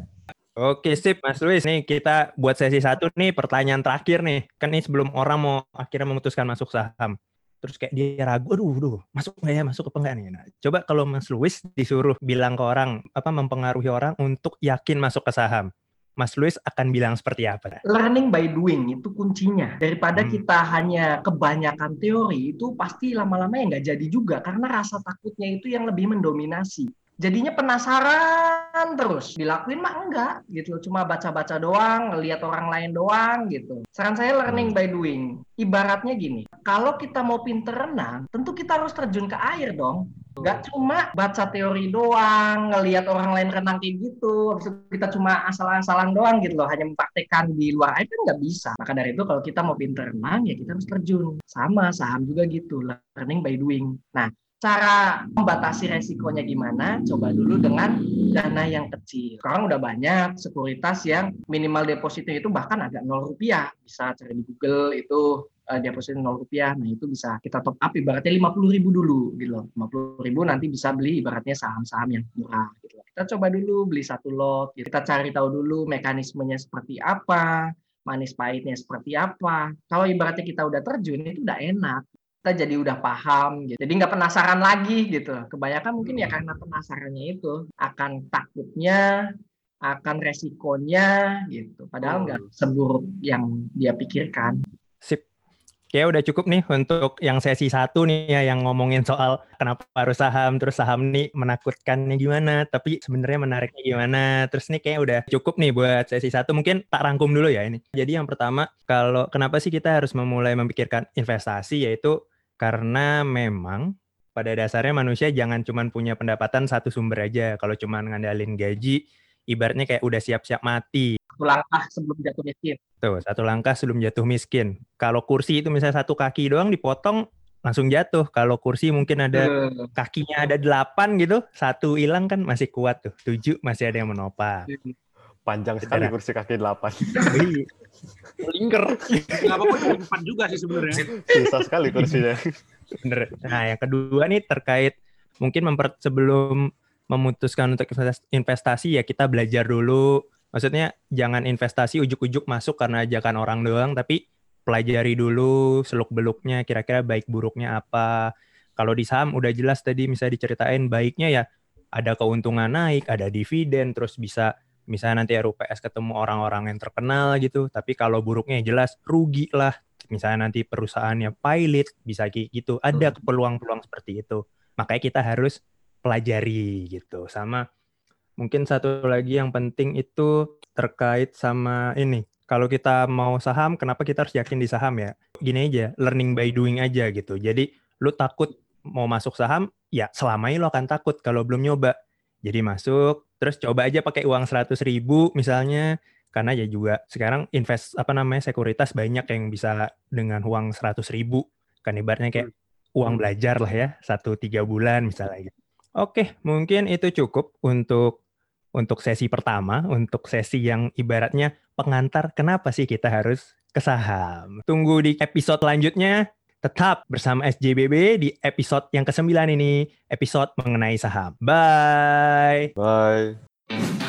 Oke sip Mas Luis nih kita buat sesi satu nih pertanyaan terakhir nih kan ini sebelum orang mau akhirnya memutuskan masuk saham terus kayak dia ragu aduh aduh masuk nggak ya masuk apa enggak nih nah, coba kalau Mas Luis disuruh bilang ke orang apa mempengaruhi orang untuk yakin masuk ke saham Mas Luis akan bilang seperti apa Learning by doing itu kuncinya. Daripada Hmm. kita hanya kebanyakan teori itu pasti lama-lama ya nggak jadi juga karena rasa takutnya itu yang lebih mendominasi. Jadinya penasaran terus. Dilakuin mah enggak gitu. Cuma baca-baca doang, ngelihat orang lain doang gitu. Saran saya learning by doing. Ibaratnya gini, kalau kita mau pinter renang, tentu kita harus terjun ke air dong. Nggak cuma baca teori doang, ngelihat orang lain renang kayak gitu, habis itu kita cuma asal-asalan doang gitu loh, hanya mempraktekkan di luar air kan nggak bisa. Maka dari itu kalau kita mau pinter renang ya kita harus terjun. Sama saham juga gitu, learning by doing. Nah, cara membatasi resikonya gimana? Coba dulu dengan dana yang kecil. Sekarang udah banyak sekuritas yang minimal depositnya itu bahkan agak nol rupiah. Bisa cari di Google itu eh, deposit nol rupiah. Nah itu bisa kita top up ibaratnya lima puluh ribu dulu gitu loh. Lima puluh ribu nanti bisa beli ibaratnya saham-saham yang murah gitu loh. Kita coba dulu beli satu lot. gitu. Kita cari tahu dulu mekanismenya seperti apa, manis pahitnya seperti apa. Kalau ibaratnya kita udah terjun itu udah enak kita jadi udah paham gitu. Jadi nggak penasaran lagi gitu. Kebanyakan mungkin ya karena penasarannya itu akan takutnya, akan resikonya gitu. Padahal nggak seburuk yang dia pikirkan. Kayak udah cukup nih untuk yang sesi satu nih ya yang ngomongin soal kenapa harus saham, terus saham nih menakutkannya gimana, tapi sebenarnya menariknya gimana. Terus nih kayak udah cukup nih buat sesi satu. Mungkin tak rangkum dulu ya ini. Jadi yang pertama, kalau kenapa sih kita harus memulai memikirkan investasi yaitu karena memang pada dasarnya manusia jangan cuma punya pendapatan satu sumber aja. Kalau cuma ngandalin gaji, ibaratnya kayak udah siap-siap mati. Satu langkah sebelum jatuh miskin. Tuh, satu langkah sebelum jatuh miskin. Kalau kursi itu misalnya satu kaki doang dipotong, langsung jatuh. Kalau kursi mungkin ada Eh, kakinya ada delapan gitu, satu hilang kan masih kuat tuh. Tujuh masih ada yang menopang. Panjang sekali kursi kaki delapan. Lingker. Nggak apa-apa di depan juga sih sebenarnya. Susah sekali kursinya. Bener. Nah, yang kedua nih terkait mungkin memper, sebelum memutuskan untuk invest- investasi ya kita belajar dulu. Maksudnya jangan investasi ujuk-ujuk masuk karena ajakan orang doang, tapi pelajari dulu seluk-beluknya kira-kira baik buruknya apa. Kalau di saham udah jelas tadi misalnya diceritain baiknya ya ada keuntungan naik, ada dividen, terus bisa misalnya nanti RUPS ketemu orang-orang yang terkenal gitu. Tapi kalau buruknya ya jelas rugi lah. Misalnya nanti perusahaannya pilot, bisa gitu. Ada peluang-peluang seperti itu. Makanya kita harus pelajari gitu. Sama mungkin satu lagi yang penting itu terkait sama ini. Kalau kita mau saham, kenapa kita harus yakin di saham ya? Gini aja, learning by doing aja gitu. Jadi lu takut mau masuk saham, ya selamanya lu akan takut kalau belum nyoba. Jadi masuk, terus coba aja pakai uang 100 ribu misalnya, karena ya juga sekarang invest apa namanya sekuritas banyak yang bisa dengan uang 100 ribu kan ibaratnya kayak uang Hmm. belajar lah ya satu tiga bulan misalnya gitu. Oke, mungkin itu cukup untuk untuk sesi pertama, untuk sesi yang ibaratnya pengantar kenapa sih kita harus ke saham. Tunggu di episode selanjutnya. Tetap bersama SJBB di episode yang ke-9 ini, episode mengenai saham. Bye. Bye.